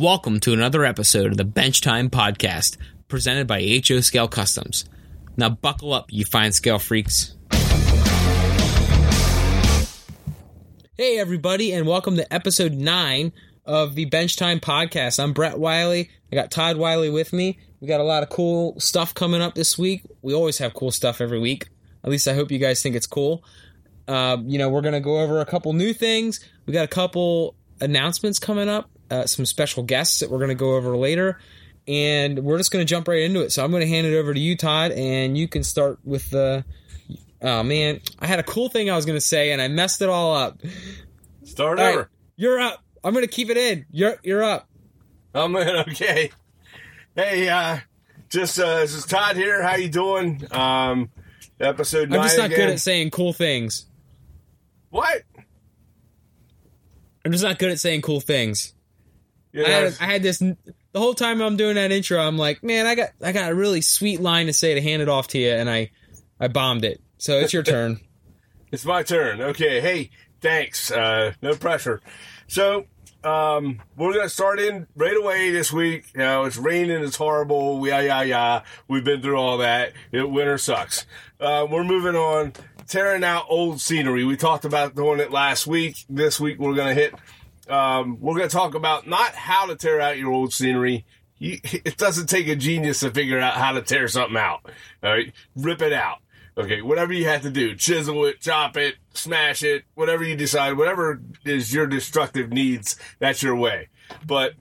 Welcome to another episode of the Bench Time Podcast, presented by HO Scale Customs. Now, buckle up, you fine scale freaks. Hey, everybody, and welcome to episode 9 of the Bench Time Podcast. I'm Brett Wiley. I got Todd Wiley with me. We got a lot of cool stuff coming up this week. We always have cool stuff every week. At least I hope you guys think it's cool. Uh, you know, we're going to go over a couple new things. We got a couple announcements coming up, uh, some special guests that we're going to go over later. And we're just going to jump right into it. So I'm going to hand it over to you, Todd, and you can start with the. Oh, man. I had a cool thing I was going to say, and I messed it all up. Start All over. right, you're up. I'm going to keep it in. You're, you're up. I'm in. Okay. Hey, uh, just uh, this is Todd here. How you doing? Um, episode I'm just not again. good at saying cool things. what? I'm just not good at saying cool things. You I had, I had this the whole time I'm doing that intro. I'm like, man, I got I got a really sweet line to say to hand it off to you, and I I bombed it. So it's your turn. it's my turn. Okay. Hey, thanks. Uh, no pressure. So, um, we're gonna start in right away this week. You know, it's raining. It's horrible. Yeah, yeah, yeah. We've been through all that. It, winter sucks. Uh, we're moving on. Tearing out old scenery. We talked about doing it last week. This week we're gonna hit um, we're going to talk about not how to tear out your old scenery. You, it doesn't take a genius to figure out how to tear something out. All right, rip it out. Okay, whatever you have to do, chisel it, chop it, smash it, whatever you decide, whatever is your destructive needs, that's your way. But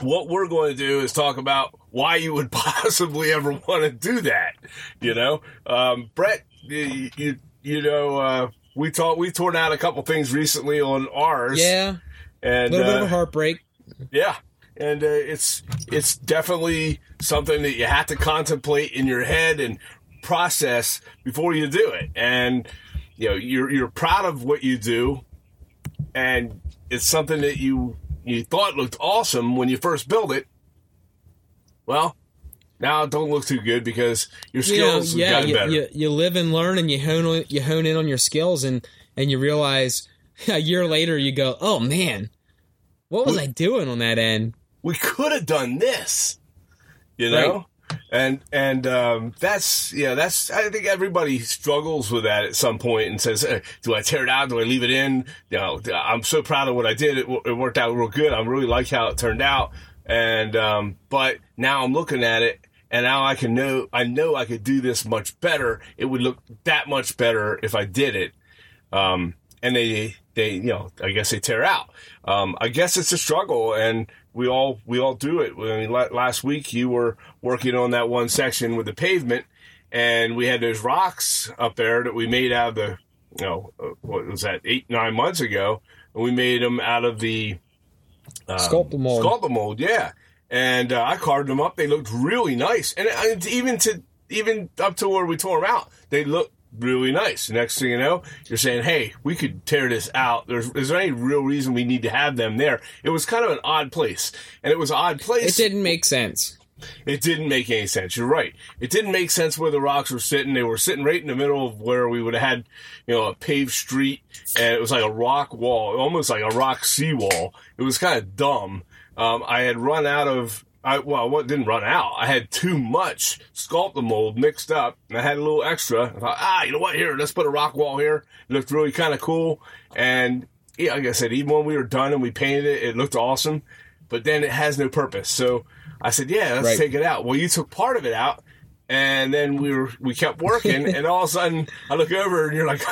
what we're going to do is talk about why you would possibly ever want to do that. You know, um, Brett, you, you, you know, uh, we taught we torn out a couple things recently on ours. Yeah, a and little bit of uh, a heartbreak. yeah, and uh, it's it's definitely something that you have to contemplate in your head and process before you do it. And you know, you're you're proud of what you do, and it's something that you you thought looked awesome when you first built it. Well, now don't look too good because your You know, skills have yeah, gotten you, better. you you live and learn, and you hone you hone in on your skills, and and you realize a year later you go, oh man, what was I doing on that end? we could have done this you know? And and um, that's yeah that's i think everybody struggles with that at some point and says eh, do i tear it out? Do i leave it in? You know i'm so proud of what i did. It, it worked out real good. I really like how it turned out. And um, but now i'm looking at it and now i can know i know i could do this much better. It would look that much better if i did it. Um, and they they you know I guess they tear out. Um, I guess it's a struggle, and we all we all do it. I mean, last week you were working on that one section with the pavement, and we had those rocks up there that we made out of the you know uh, what was that eight nine months ago, and we made them out of the um, Sculptamold. Sculpt mold, yeah. And uh, I carved them up. They looked really nice, and, and even to even up to where we tore them out, they looked really nice. Next thing you know, you're saying, "Hey, we could tear this out." There's, is there any real reason we need to have them there? It was kind of an odd place, and it was an odd place. It didn't make sense. It didn't make any sense. You're right. It didn't make sense where the rocks were sitting. They were sitting right in the middle of where we would have had, you know, a paved street, and it was like a rock wall, almost like a rock seawall. It was kind of dumb. Um, I had run out of. I, well, what didn't run out? I had too much Sculptamold mixed up, and I had a little extra. I thought, ah, you know what? Here, let's put a rock wall here. It looked really kind of cool, and yeah, like I said, even when we were done and we painted it, it looked awesome. But then it has no purpose. So I said, yeah, let's Right. take it out. Well, you took part of it out, and then we were we kept working, and all of a sudden I look over and you're like,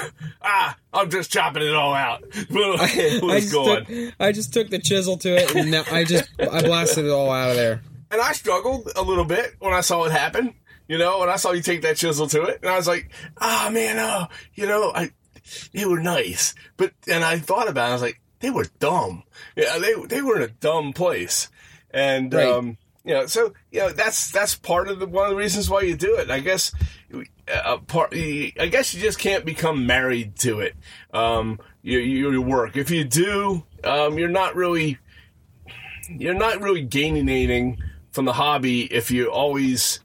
ah, I'm just chopping it all out. it I just, took, I just took the chisel to it, and now I just I blasted it all out of there. and I struggled a little bit when I saw it happen. You know, when I saw you take that chisel to it, and I was like, "Ah, man, oh, you know, I, they were nice." But and I thought about it. I was like, "They were dumb. Yeah, they they were in a dumb place." And Right. um, you know, so you know, that's that's part of the one of the reasons why you do it. I guess, uh, part. I guess you just can't become married to it. Um, your your work. If you do, um, you're not really you're not really gaining anything from the hobby if you always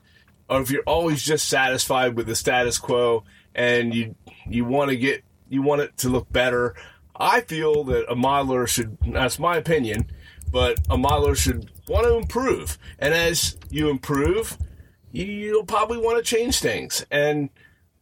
or if you're always just satisfied with the status quo and you you want to get you want it to look better. I feel that a modeler should that's my opinion but a modeler should want to improve. And as you improve, you'll probably want to change things. And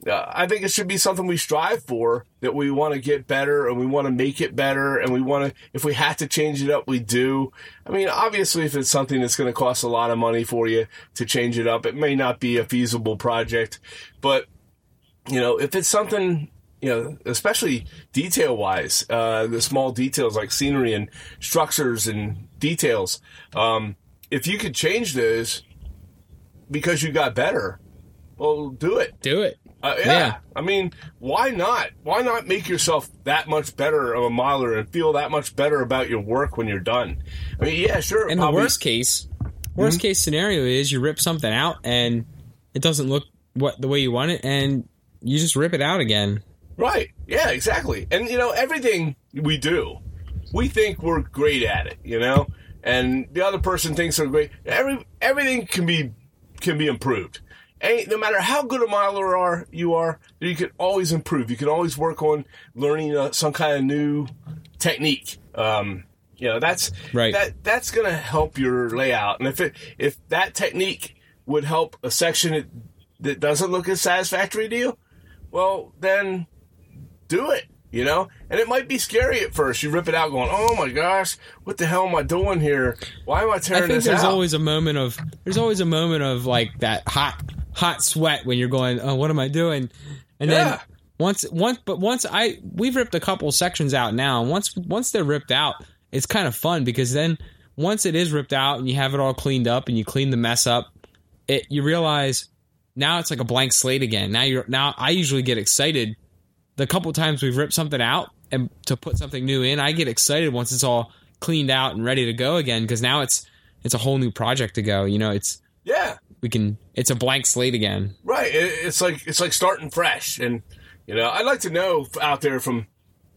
uh, I think it should be something we strive for that we want to get better and we want to make it better and we want to, if we have to change it up, we do. I mean, obviously, if it's something that's going to cost a lot of money for you to change it up, it may not be a feasible project. But, you know, if it's something, you know, especially detail wise, uh, the small details like scenery and structures and details, um, if you could change this because you got better, well, do it. Do it. Uh, yeah. yeah. I mean, why not? Why not make yourself that much better of a miler and feel that much better about your work when you're done? I mean, yeah, sure. In the worst case, worst mm-hmm. case scenario is you rip something out and it doesn't look what the way you want it, and you just rip it out again. Right. Yeah. Exactly. And you know, everything we do, we think we're great at it. You know, and the other person thinks they're great. Every everything can be can be improved any, no matter how good a miler are you are, you can always improve. You can always work on learning uh, some kind of new technique. Um, you know, that's right. That that's going to help your layout. And if it if that technique would help a section that, that doesn't look as satisfactory to you, well, then do it. You know, and it might be scary at first. You rip it out, going, "Oh my gosh, what the hell am I doing here? Why am I tearing I think this there's out?" always a moment of there's always a moment of like that hot hot sweat when you're going, oh, what am I doing? And yeah. then once once but once I we've ripped a couple sections out now, and once once they're ripped out, it's kind of fun because then once it is ripped out and you have it all cleaned up and you clean the mess up, it you realize now it's like a blank slate again. Now you're now I usually get excited the couple times we've ripped something out and to put something new in, I get excited once it's all cleaned out and ready to go again because now it's it's a whole new project to go. You know, it's yeah we can it's a blank slate again right it's like it's like starting fresh and you know i'd like to know out there from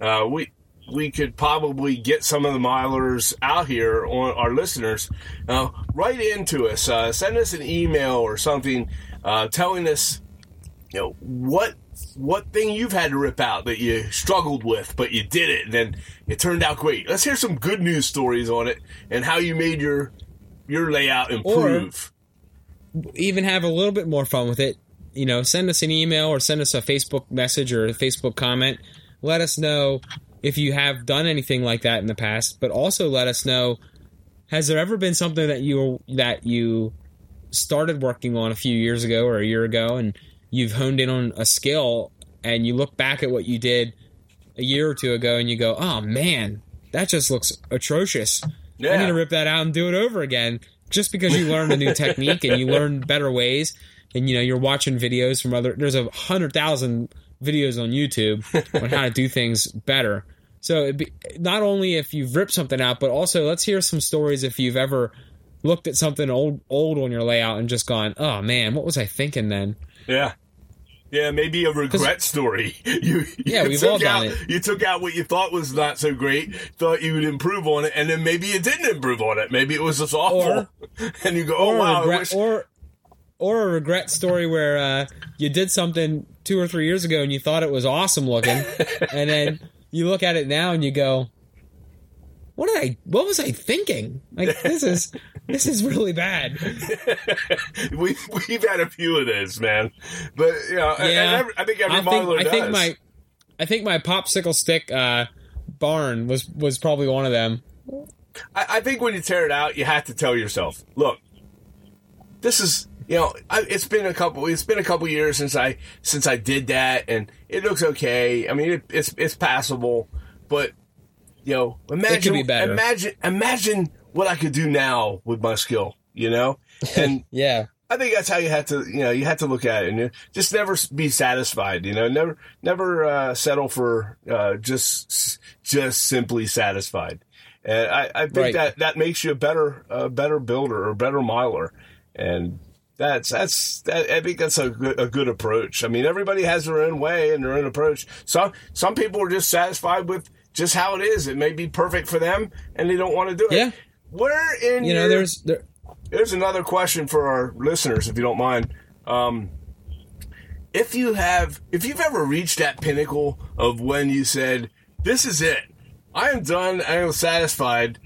uh, we we could probably get some of the milers out here on our listeners uh, write into us uh, send us an email or something uh, telling us you know what what thing you've had to rip out that you struggled with but you did it and then it turned out great. Let's hear some good news stories on it and how you made your your layout improve. even have a little bit more fun with it, you know, send us an email or send us a Facebook message or a Facebook comment. Let us know if you have done anything like that in the past, but also let us know has there ever been something that you that you started working on a few years ago or a year ago and you've honed in on a skill and you look back at what you did a year or two ago and you go, "Oh man, that just looks atrocious." Yeah. I need to rip that out and do it over again just because you learn a new technique and you learn better ways and you know you're watching videos from other there's a hundred thousand videos on youtube on how to do things better so be, not only if you've ripped something out but also let's hear some stories if you've ever looked at something old old on your layout and just gone oh man what was i thinking then yeah yeah, maybe a regret story. You, you yeah, we've all done out, it. You took out what you thought was not so great, thought you would improve on it, and then maybe you didn't improve on it. Maybe it was just awful, or, and you go, "Oh wow!" Regret, wish- or or a regret story where uh, you did something two or three years ago and you thought it was awesome looking, and then you look at it now and you go, "What did I? What was I thinking? Like this is this is really bad. we we've had a few of those, man. But you know, yeah, every, I think every I think, I think my I think my popsicle stick uh, barn was was probably one of them. I, I think when you tear it out, you have to tell yourself, "Look, this is you know, I, it's been a couple. It's been a couple years since I since I did that, and it looks okay. I mean, it, it's it's passable, but you know, imagine imagine imagine what I could do now with my skill, you know? And yeah. I think that's how you have to, you know, you have to look at it and just never be satisfied, you know, never, never, uh, settle for, uh, just, just simply satisfied. And I, I think right. that, that makes you a better, a better builder or better miler. And that's, that's, that, I think that's a good, a good approach. I mean, everybody has their own way and their own approach. Some, some people are just satisfied with just how it is. It may be perfect for them and they don't want to do it. Yeah. Where in you know your, there's there, there's another question for our listeners if you don't mind. Um, if you have if you've ever reached that pinnacle of when you said this is it, I am done, I am satisfied.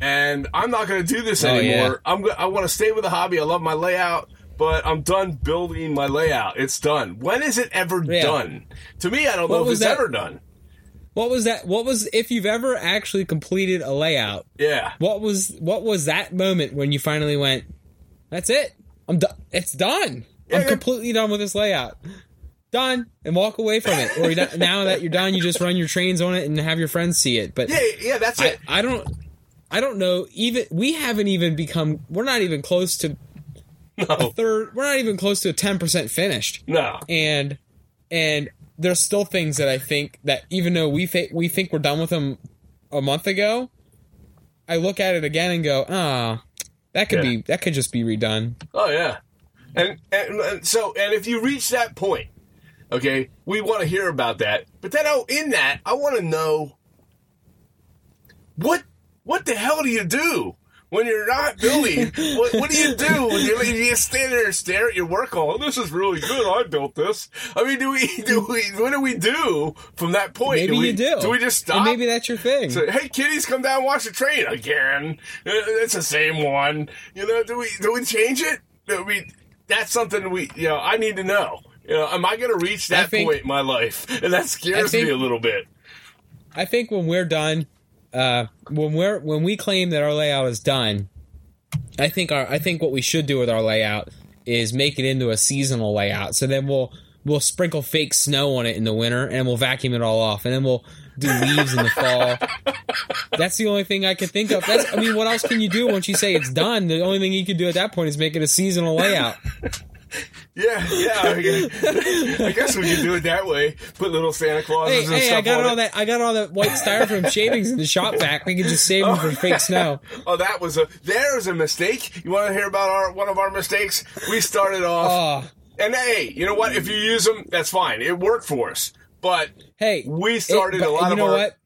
and I'm not going to do this Oh, anymore. yeah. I'm go- I want to stay with the hobby. I love my layout, but I'm done building my layout. It's done. When is it ever Yeah. done? To me, I don't What know if it's that- ever done. What was that? What was if you've ever actually completed a layout? Yeah. What was what was that moment when you finally went? That's it. I'm done. It's done. Yeah, I'm completely done with this layout. Done and walk away from it. Or now that you're done, you just run your trains on it and have your friends see it. But Yeah, yeah, that's I, it. I don't. I don't know. Even we haven't even become. We're not even close to No, third. We're not even close to a ten percent finished. no. and and there's still things that I think that even though we think we think we're done with them a month ago, I look at it again and go, ah, that could Yeah. be that could just be redone. Oh yeah, and, and and so and if you reach that point, okay, we want to hear about that. But then, oh, in that, I want to know what what the hell do you do when you're not building? what, what do you do when you're, you just stand there and stare at your work? Oh, this is really good. I built this. I mean, do we do we what do we do from that point? Maybe we, you do. Do we just stop? And maybe that's your thing. Say, hey, kiddies, come down and watch the train again. Uh, It's the same one. You know, do we do we change it? I mean, that's something we, you know, I need to know. You know, am I going to reach that think- point in my life? And that scares think- me a little bit. I think when we're done, uh, when we're when we claim that our layout is done, I think our I think what we should do with our layout is make it into a seasonal layout. So then we'll we'll sprinkle fake snow on it in the winter and we'll vacuum it all off, and then we'll do leaves in the fall. That's the only thing I can think of. That's I mean, what else can you do once you say it's done? The only thing you can do at that point is make it a seasonal layout. Yeah, yeah. I guess, I guess we can do it that way. Put little Santa Clauses Hey, and hey, stuff I got on all it. that. I got all that white styrofoam shavings in the shop vac. We can just save them for fake snow. Oh, that was a there's a mistake. You want to hear about our one of our mistakes? We started off, Oh, and hey, you know what? If you use them, that's fine. It worked for us. But hey, we started but a lot you of know our. what?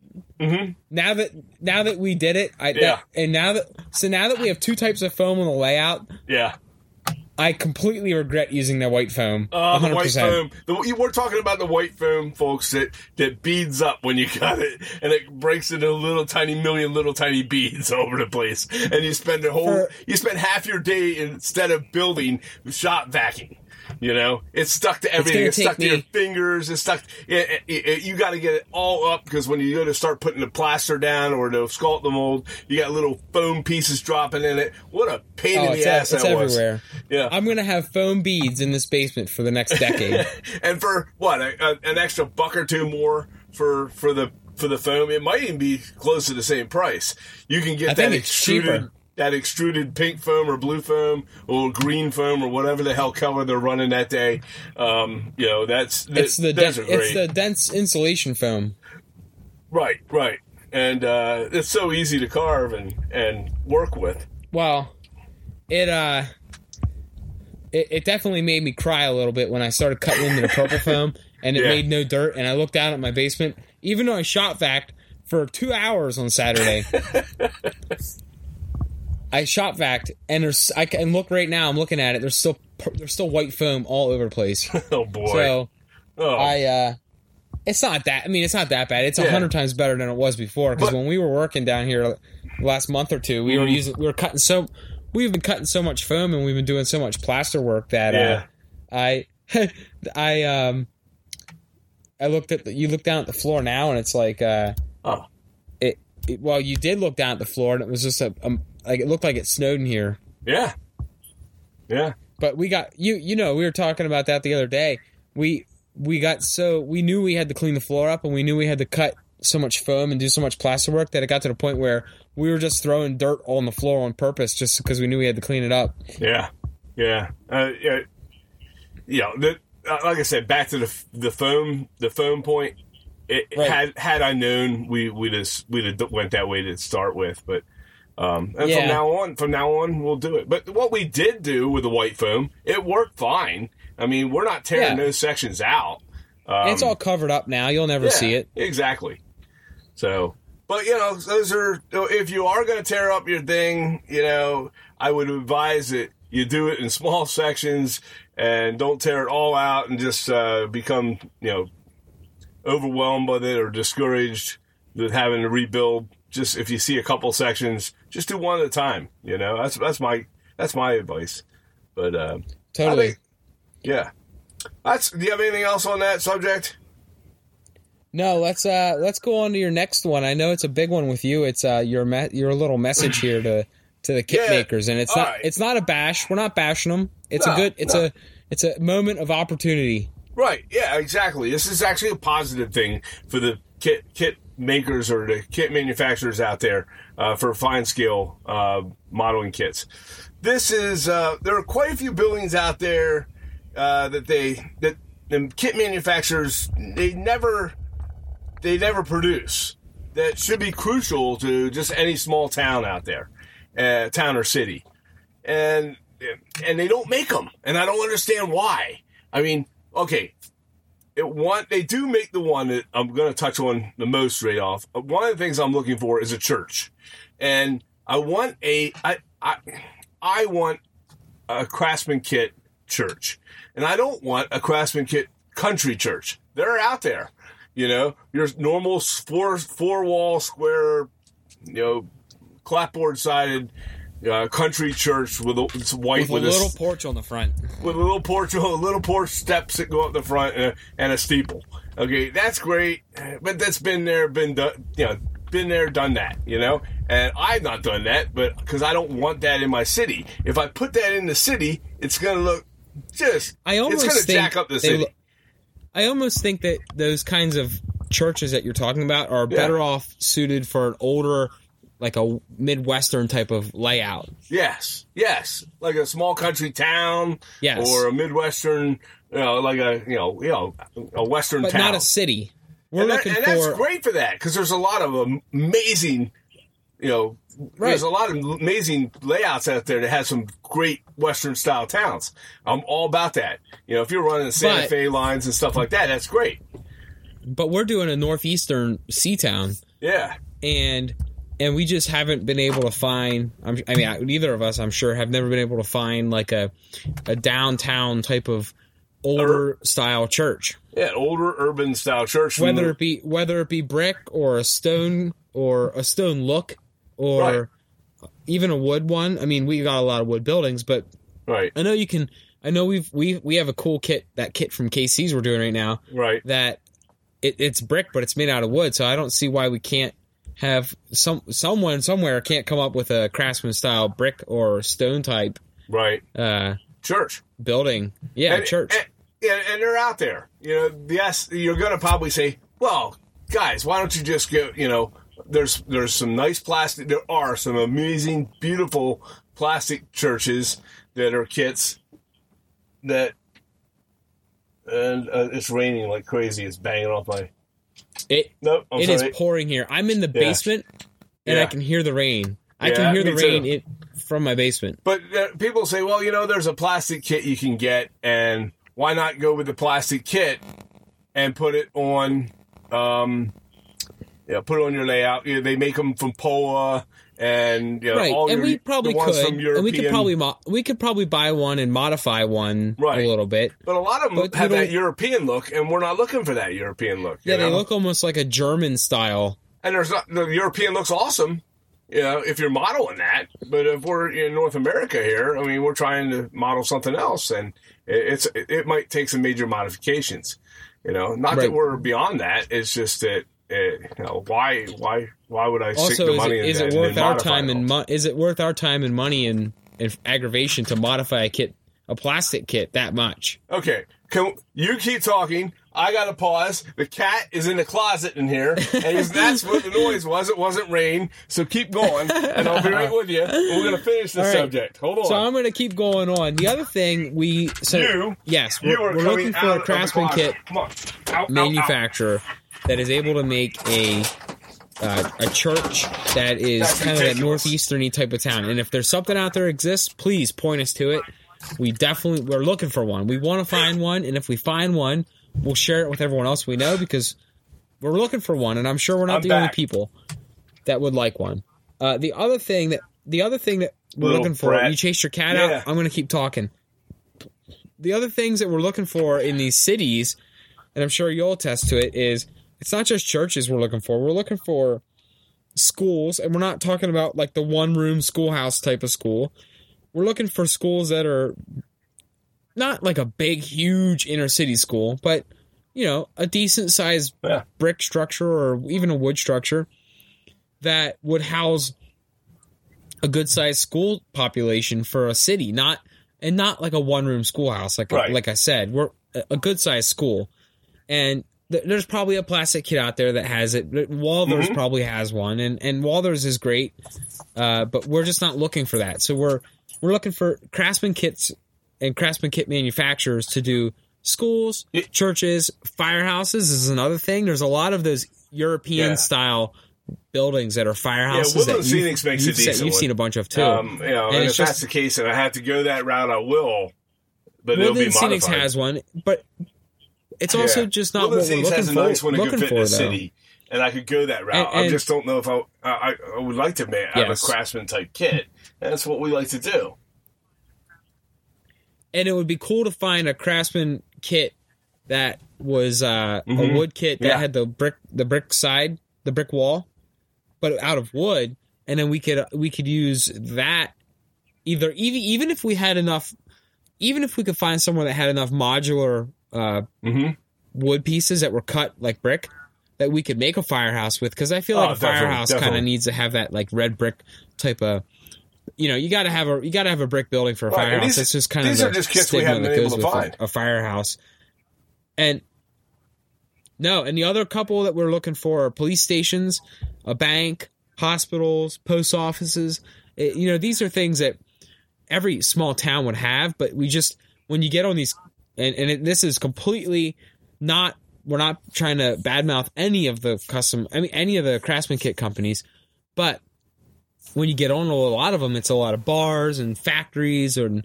Now that now that we did it, I Mm-hmm. Yeah. that, and now that so now that we have two types of foam on the layout, Yeah. I completely regret using that white foam. Uh, the white foam. The, we're talking about the white foam, folks, that, that beads up when you cut it, and it breaks into little tiny million little tiny beads all over the place. And you spend a whole, For- you spend half your day instead of building, shop vacuuming. You know, it's stuck to everything. gonna It's, stuck take to your fingers. It's stuck. It, it, it- you got to get it all up because when you go to start putting the plaster down or to sculpt the mold, you got little foam pieces dropping in it. What a pain Oh, in it's, the ass it's that was. everywhere. Yeah. I'm gonna have foam beads in this basement for the next decade. and for what a, a, an extra buck or two more for for the for the foam, it might even be close to the same price. You can get I that think it's extruded cheaper. That extruded pink foam or blue foam or green foam or whatever the hell color they're running that day. Um, you know, that's it's the those den- are great. it's the dense insulation foam. right, right, and uh, it's so easy to carve and and work with. Well, it uh, it, it definitely made me cry a little bit when I started cutting into the purple foam, and it Yeah. made no dirt. And I looked down at my basement, even though I shot vac for two hours on Saturday. I shot vac, and there's I can look right now. I'm looking at it. There's still there's still white foam all over the place. Oh boy! So oh, I uh it's not that I mean it's not that bad. It's a Yeah. hundred times better than it was before because when we were working down here last month or two, we were Mhm. using we were cutting so we've been cutting so much foam and we've been doing so much plaster work that yeah, uh I I um I looked at the, you look down at the floor now and it's like uh oh, it, it well you did look down at the floor and it was just a um, like it looked like it snowed in here. yeah, yeah. But we got you you know, we were talking about that the other day. We we got so we knew we had to clean the floor up and we knew we had to cut so much foam and do so much plaster work that it got to the point where we were just throwing dirt on the floor on purpose just because we knew we had to clean it up. Yeah, yeah, uh, yeah. You know, the, uh, like I said, back to the the foam the foam point. It, Right. Had had I known, we we just we would have went that way to start with. But um, and Yeah. from now on, from now on, we'll do it. But what we did do with the white foam, it worked fine. I mean, we're not tearing Yeah. those sections out. Um, it's all covered up now. You'll never yeah, see it. Exactly. So, but you know, those are if you are going to tear up your thing, you know, I would advise that you do it in small sections and don't tear it all out and just uh, become, you know, overwhelmed by it or discouraged with having to rebuild. Just if you see a couple sections, just do one at a time. You know, that's that's my that's my advice. But uh, Totally. Think, yeah, that's. Do you have anything else on that subject? No, let's uh let's go on to your next one. I know it's a big one with you. It's uh your me- your little message here to to the kit Yeah. makers, and it's not right. it's not a bash. We're not bashing them. It's No, a good. It's no. a it's a moment of opportunity. Right. Yeah. Exactly. This is actually a positive thing for the kit kit makers or the kit manufacturers out there uh, for fine scale uh, modeling kits. This is uh, there are quite a few buildings out there uh, that they that the kit manufacturers they never they never produce that should be crucial to just any small town out there, uh, town or city, and and they don't make them, and I don't understand why. I mean, okay, it one they do make the one that I'm going to touch on the most right off. Uh, One of the things I'm looking for is a church, and I want a I I I want a Craftsman Kit church, and I don't want a Craftsman Kit country church. They're out there, you know, your normal four four wall square, you know, clapboard sided. Uh, country church with a, it's white With, with, a little porch on the front. with a little porch, a little porch steps that go up the front, and a, and a steeple. Okay, that's great, but that's been there, been done, you know, been there, done that, you know. And I've not done that, but because I don't want that in my city. If I put that in the city, it's gonna look just. I almost it's gonna jack up the city. lo- I almost think that those kinds of churches that you're talking about are better off suited for an older, like a midwestern type of layout. yes, yes, like a small country town, Yes. or a midwestern, you know, like a you know, you know, a western but town. not a city. We're and, that- looking and that's for great for that because there's a lot of amazing, you know, there's a lot of amazing layouts out there that has some great Western style towns. I'm all about that. You know, if you're running the Santa But- Fe lines and stuff like that, that's great. but we're doing a northeastern sea town, Yeah, and and we just haven't been able to find. I'm, I mean, I- neither of us, I'm sure, have never been able to find like a a downtown type of older style church. yeah, older urban style church. whether the- it be whether it be brick or a stone or a stone look or Right. even a wood one. I mean, we got a lot of wood buildings, but right, I know you can. I know we've we we have a cool kit that kit from KC's we're doing right now right, that it, it's brick but it's made out of wood. So I don't see why we can't have some someone somewhere can't come up with a craftsman style brick or stone type right. uh Church. building. Yeah, and, church. And, and, and they're out there. You know, yes, you're going to probably say, well, guys, why don't you just go, you know, there's there's some nice plastic, there are some amazing, beautiful plastic churches that are kits that, and uh, it's raining like crazy. It's banging off my, it nope, It is sorry. pouring here. I'm in the Yeah. basement and Yeah. I can hear the rain. I Yeah, can hear the rain it, from my basement. But uh, people say, well, you know, there's a plastic kit you can get, and why not go with the plastic kit and put it on, um, you know, put it on your layout. You know, they make them from Pola and you know, right, all and your, we probably could, from and we could probably mo- we could probably buy one and modify one Right. a little bit. but a lot of them but have that European look, and we're not looking for that European look. Yeah, they look almost like a German style. and there's not the European looks awesome. You know, if you're modeling that, but if we're in North America here, I mean, we're trying to model something else, and it's it might take some major modifications. You know, not Right. that we're beyond that. It's just that Eh, you know why why why would I Also, the is money it, is it worth our time it and mo- is it worth our time and money and, and aggravation to modify a kit, a plastic kit that much? Okay, can you keep talking? I got to pause. The cat is in the closet in here, and that's what the noise was. It wasn't rain, so keep going, and I'll be right with you. We're gonna finish the right. subject. Hold on. So I'm going to keep going on. The other thing we so You- yes, we're, we're looking for a craftsman kit Come on, Out, out, out. That is able to make a uh, a church that is That's kind of that northeasterny type of town. And if there's something out there exists, please point us to it. We definitely we're looking for one. We want to find one, and if we find one, we'll share it with everyone else we know because we're looking for one, and I'm sure we're not I'm the only people that would like one. Uh, the other thing that the other thing that we're Little looking for, brat. you chased your cat Yeah. out. I'm going to keep talking. The other things that we're looking for in these cities, and I'm sure you'll attest to it, is it's not just churches we're looking for. We're looking for schools, and we're not talking about like the one room schoolhouse type of school. We're looking for schools that are not like a big, huge inner city school, but you know, a decent sized Yeah. brick structure or even a wood structure that would house a good sized school population for a city, not and not like a one room schoolhouse. Like Right. like I said, we're a good sized school, and there's probably a plastic kid out there that has it. Walthers Mhm. probably has one, and and Walthers is great, uh, but we're just not looking for that. So we're we're looking for Craftsman kits and Craftsman kit manufacturers to do schools, Yeah. churches, firehouses is another thing. There's a lot of those European Yeah. style buildings that are firehouses Woodland that Phoenix makes you've, se- decent you've seen a bunch of too. Um, you know, And and, if just- that's the case, and I have to go that route, I will. But it'll Woodland Scenics has one, but it's also Yeah. just not what we're looking a for. nice looking for in though. the city, and I could go that route. And- I just don't know if I I, I would like to ma- have Yes. a craftsman type kit. And that's what we like to do. and it would be cool to find a craftsman kit that was uh, a Mhm. wood kit that Yeah. had the brick the brick side the brick wall but out of wood and then we could we could use that either even even if we had enough even if we could find someone that had enough modular uh, Mm-hmm. wood pieces that were cut like brick that we could make a firehouse with because I feel Oh, like a firehouse kind of needs to have that like red brick type of you know you got to have a you got to have a brick building for a Right, firehouse. That's just kind of these the are just stigma that goes with a- a firehouse. And no, and the other couple that we're looking for are police stations, a bank, hospitals, post offices. It- you know, these are things that every small town would have, but we just when you get on these, and, and it, this is completely not. We're not trying to badmouth any of the custom. I mean, any of the craftsman kit companies, but when you get on a lot of them, it's a lot of bars and factories and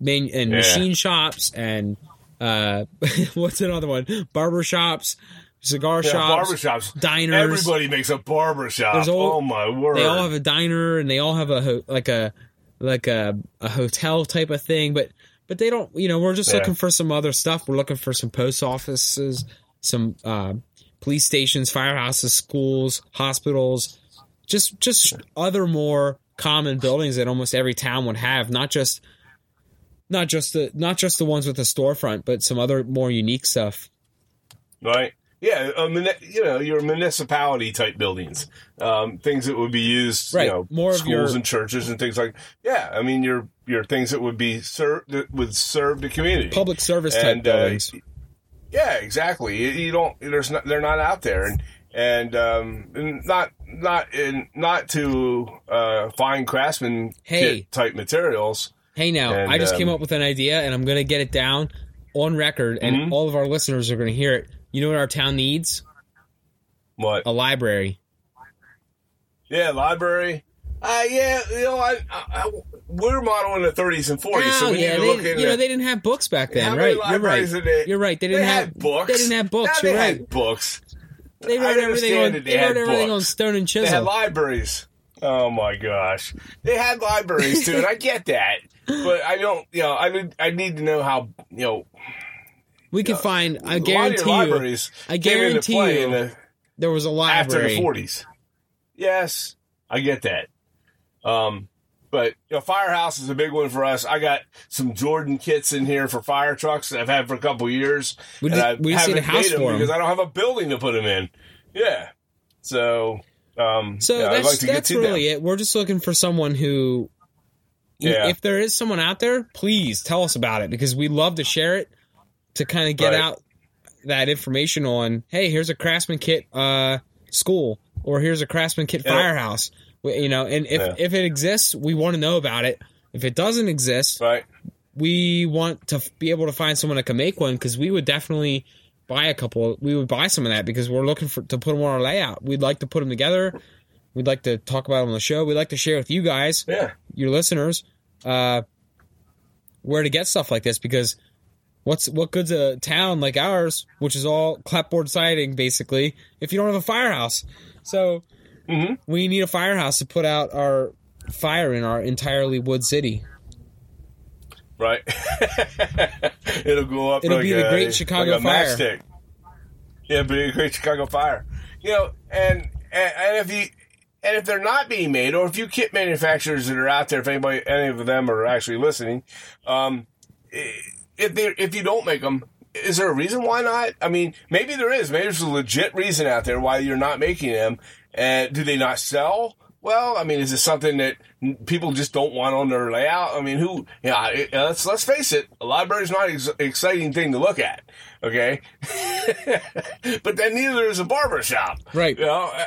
man, and Yeah. machine shops and uh, what's another one? Barber shops, cigar Yeah, shops, barbershops. diners. Everybody makes a barbershop. There's all- oh my word! they all have a diner and they all have a ho- like a like a, a hotel type of thing but but they don't you know we're just Yeah. looking for some other stuff we're looking for some post offices some uh, police stations firehouses schools hospitals just just other more common buildings that almost every town would have not just not just the not just the ones with the storefront but some other more unique stuff right? Yeah, I mean, you know, your municipality type buildings, um, things that would be used, Right, you know, more schools your- and churches and things like. Yeah, I mean, your your things that would be served that would serve the community. public service type And, uh, buildings Yeah, exactly. You, you don't. There's not. They're not out there, and and um, and not not in not to uh, find craftsman Hey. type materials. Hey, now And, I just came um, up with an idea, and I'm going to get it down on record, and Mhm. all of our listeners are going to hear it. You know what our town needs? What? A library. Yeah, library. Uh, yeah, you know, I, I, I we're modeling the 30s and 40s, so Oh, we yeah, need to they, look into you know they didn't have books back then, right? You're right. they- You're right. They They didn't had have books. They didn't have books. Yeah, You're they right. had books. They wrote everything on. They, they wrote everything on stone and chisel. They had libraries. Oh my gosh, they had libraries too, and I get that, but I don't. You know, I need I need to know how. You know, we could find. I a lot of guarantee you, libraries I guarantee you the, there was a after library. the 40s. Yes, I get that. Um, but you know, firehouse is a big one for us. I got some Jordan kits in here for fire trucks that I've had for a couple years. We and I we just need a haven't house made 'em for 'em. because I don't have a building to put them in. Yeah, so um, So yeah, I'd that's like to get that's to really them. it. We're just looking for someone who, Yeah. if there is someone out there, please tell us about it because we love to share it to kind of get Right. out that information on. Hey, here's a Craftsman kit uh, school, or here's a Craftsman kit Yeah. firehouse. You know, and if Yeah. if it exists, we want to know about it. If it doesn't exist, Right. we want to be able to find someone that can make one because we would definitely buy a couple. We would buy some of that because we're looking for to put them on our layout. We'd like to put them together. We'd like to talk about them on the show. We'd like to share with you guys, Yeah. your listeners, uh, where to get stuff like this because what's what good's a town like ours, which is all clapboard siding basically, if you don't have a firehouse. So Mhm. we need a firehouse to put out our fire in our entirely wood city. Right. It'll go up. It'll like be the a- Great Chicago like a Fire. matchstick. Yeah, but a Great Chicago Fire. You know, and, and and if you And if they're not being made, or if you kit manufacturers that are out there, if anybody, any of them are actually listening, um, if they if you don't make them, is there a reason why not? I mean, maybe there is. Maybe there's a legit reason out there why you're not making them. And do they not sell? Well, I mean, is it something that people just don't want on their layout? I mean, who? Yeah, know, let's let's face it. A library's not an ex- exciting thing to look at. Okay, but then neither is a barber shop. Right. You know, I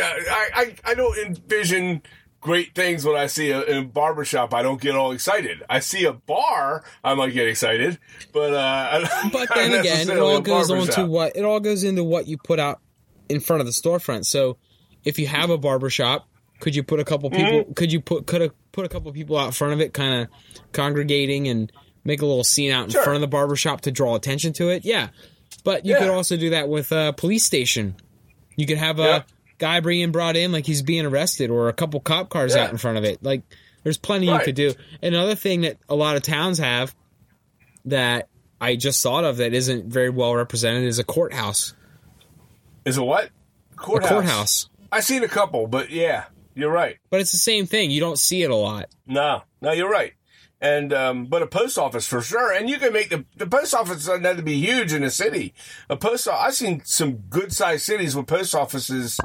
I, I, I don't envision great things when I see a, in a barber shop. I don't get all excited. I see a bar, I might get excited, but uh, but then again, it all goes on to what it all goes into what you put out in front of the storefront. So if you have a barber shop could you put a couple people? Mm-hmm. Could you put could have put a couple people out front of it, kind of congregating and make a little scene out in sure. front of the barbershop to draw attention to it? Yeah, but you yeah. could also do that with a police station. You could have a yeah. guy being brought in like he's being arrested, or a couple cop cars yeah. out in front of it. Like there's plenty right. you could do. Another thing that a lot of towns have that I just thought of that isn't very well represented is a courthouse. Is a what? Courthouse. A courthouse. I've seen a couple, but yeah. You're right. But it's the same thing. You don't see it a lot. No, no, you're right. And um, but a post office for sure. And you can make the the post office doesn't have to be huge in a city. A post I've seen some good sized cities with post offices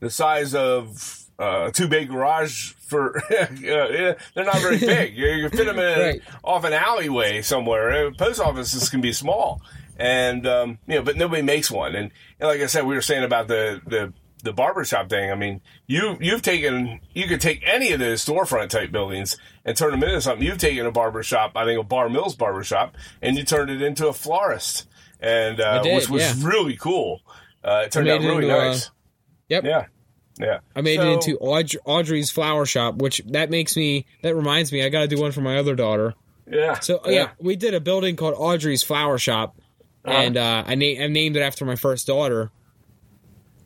the size of uh, a two bay garage for they're not very big. You, you fit them in right. off an alleyway somewhere. Uh, post offices can be small, and um, you know, but nobody makes one. And, and, like I said, we were saying about the the the barbershop thing. I mean, you you've taken you could take any of those storefront type buildings and turn them into something. You've taken a barbershop, I think a Bar Mills barbershop, and you turned it into a florist, and uh, did, which was yeah. really cool. Uh, it turned out really nice. A, yep. Yeah. Yeah. I made so, it into Aud- Audrey's flower shop, which that makes me that reminds me I got to do one for my other daughter. Yeah. So yeah. yeah. we did a building called Audrey's Flower Shop, uh-huh. and uh, I, na- I named it after my first daughter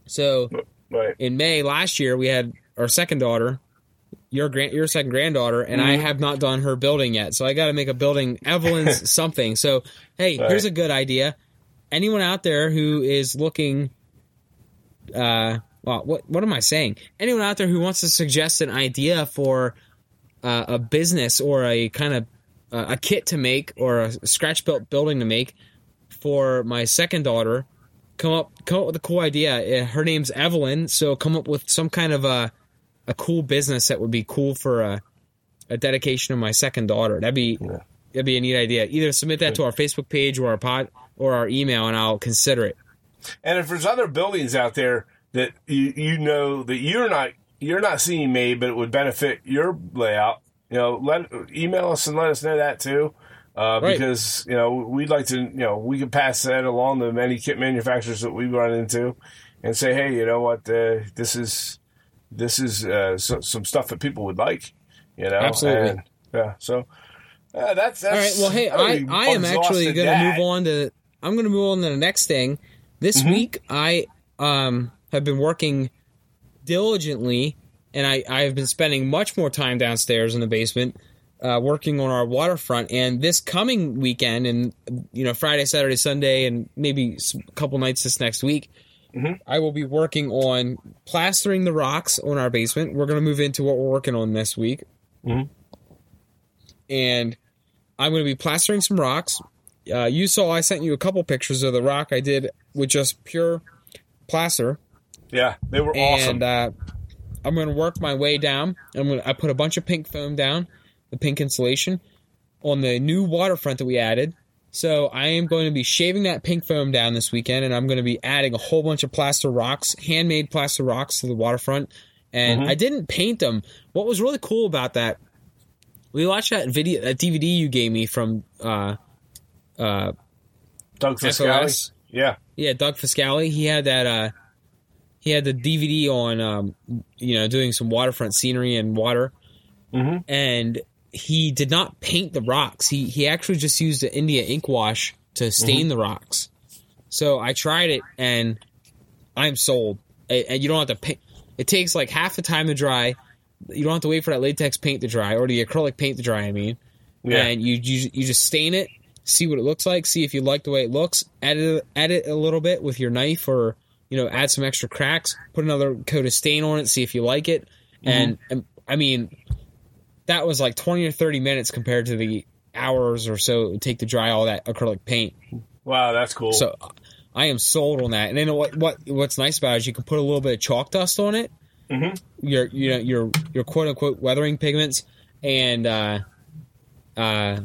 so right. in May last year, we had our second daughter, your grand, your second granddaughter, and mm-hmm. I have not done her building yet. So I got to make a building Evelyn's something. So hey, right. here's a good idea. Anyone out there who is looking, uh, well, what what am I saying? Anyone out there who wants to suggest an idea for uh, a business or a kind of uh, a kit to make or a scratch built building to make for my second daughter come up come up with a cool idea. Her name's Evelyn, so come up with some kind of a a cool business that would be cool for a, a dedication of my second daughter. That'd be yeah. that'd be a neat idea. Either submit that to our Facebook page or our pod or our email, and I'll consider it. And if there's other buildings out there that you you know that you're not you're not seeing made, but it would benefit your layout, you know, let email us and let us know that too uh, right. because you know we'd like to you know we could pass that along to many kit manufacturers that we run into and say hey you know what uh, this is this is uh, so, some stuff that people would like you know absolutely and, yeah so uh, that's, that's all right well hey I, I am actually going to move on to I'm going to move on to the next thing this mm-hmm. week I um have been working diligently and I, I have been spending much more time downstairs in the basement uh, working on our waterfront. And this coming weekend, and you know Friday, Saturday, Sunday, and maybe a couple nights this next week, mm-hmm. I will be working on plastering the rocks on our basement. We're going to move into what we're working on this week, mm-hmm. and I'm going to be plastering some rocks. Uh, you saw I sent you a couple pictures of the rock I did with just pure plaster. Yeah, they were awesome. And uh, I'm going to work my way down. I'm going to, I put a bunch of pink foam down the pink insulation on the new waterfront that we added. So I am going to be shaving that pink foam down this weekend, and I'm going to be adding a whole bunch of plaster rocks, handmade plaster rocks to the waterfront. And mm-hmm. I didn't paint them. What was really cool about that, we watched that video, that DVD you gave me from uh, uh, Doug Foscale. Yeah, yeah, Doug Foscale. He had that. Uh, he had the DVD on, um, you know, doing some waterfront scenery and water, mm-hmm. and he did not paint the rocks. He he actually just used an India ink wash to stain mm-hmm. the rocks. So I tried it and I'm sold. And you don't have to paint. It takes like half the time to dry. You don't have to wait for that latex paint to dry or the acrylic paint to dry. I mean, yeah. and you, you you just stain it, see what it looks like, see if you like the way it looks, edit edit a little bit with your knife or you know, add some extra cracks, put another coat of stain on it, see if you like it. And, and I mean, that was like 20 or 30 minutes compared to the hours or so it would take to dry all that acrylic paint. Wow, that's cool. So I am sold on that. And then what what what's nice about it is you can put a little bit of chalk dust on it. Mm-hmm. Your you know your your quote unquote weathering pigments and uh uh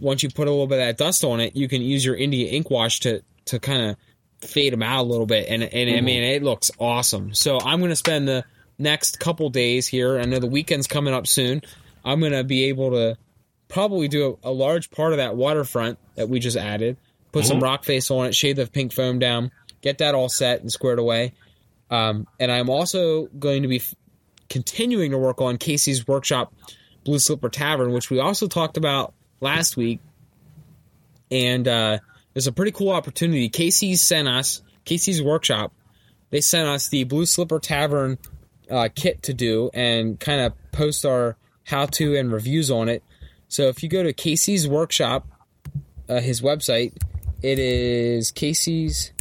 once you put a little bit of that dust on it, you can use your India ink wash to to kind of fade them out a little bit and and I mean it looks awesome. So I'm going to spend the next couple days here. I know the weekend's coming up soon. I'm going to be able to probably do a, a, large part of that waterfront that we just added, put some rock face on it, shade the pink foam down, get that all set and squared away. Um, and I'm also going to be f- continuing to work on Casey's workshop, Blue Slipper Tavern, which we also talked about last week. And uh, there's a pretty cool opportunity. Casey's sent us, Casey's workshop, they sent us the Blue Slipper Tavern uh, kit to do and kind of post our how to and reviews on it. So if you go to Casey's workshop, uh, his website, it is Casey's.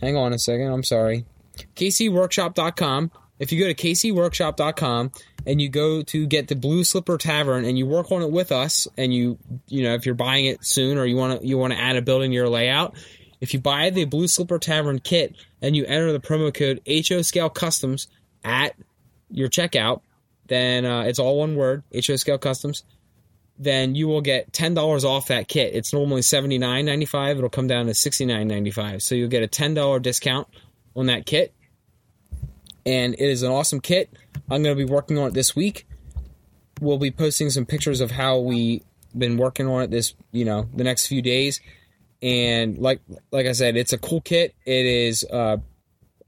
Hang on a second. I'm sorry. CaseyWorkshop.com. If you go to CaseyWorkshop.com and you go to get the Blue Slipper Tavern and you work on it with us, and you you know if you're buying it soon or you want to you want to add a building to your layout, if you buy the Blue Slipper Tavern kit and you enter the promo code HO Scale Customs at your checkout, then uh, it's all one word, HO Scale Customs. Then you will get ten dollars off that kit. It's normally seventy nine ninety five. It'll come down to sixty nine ninety five. So you'll get a ten dollar discount on that kit, and it is an awesome kit. I'm going to be working on it this week. We'll be posting some pictures of how we been working on it this you know the next few days and like like I said, it's a cool kit. It is uh,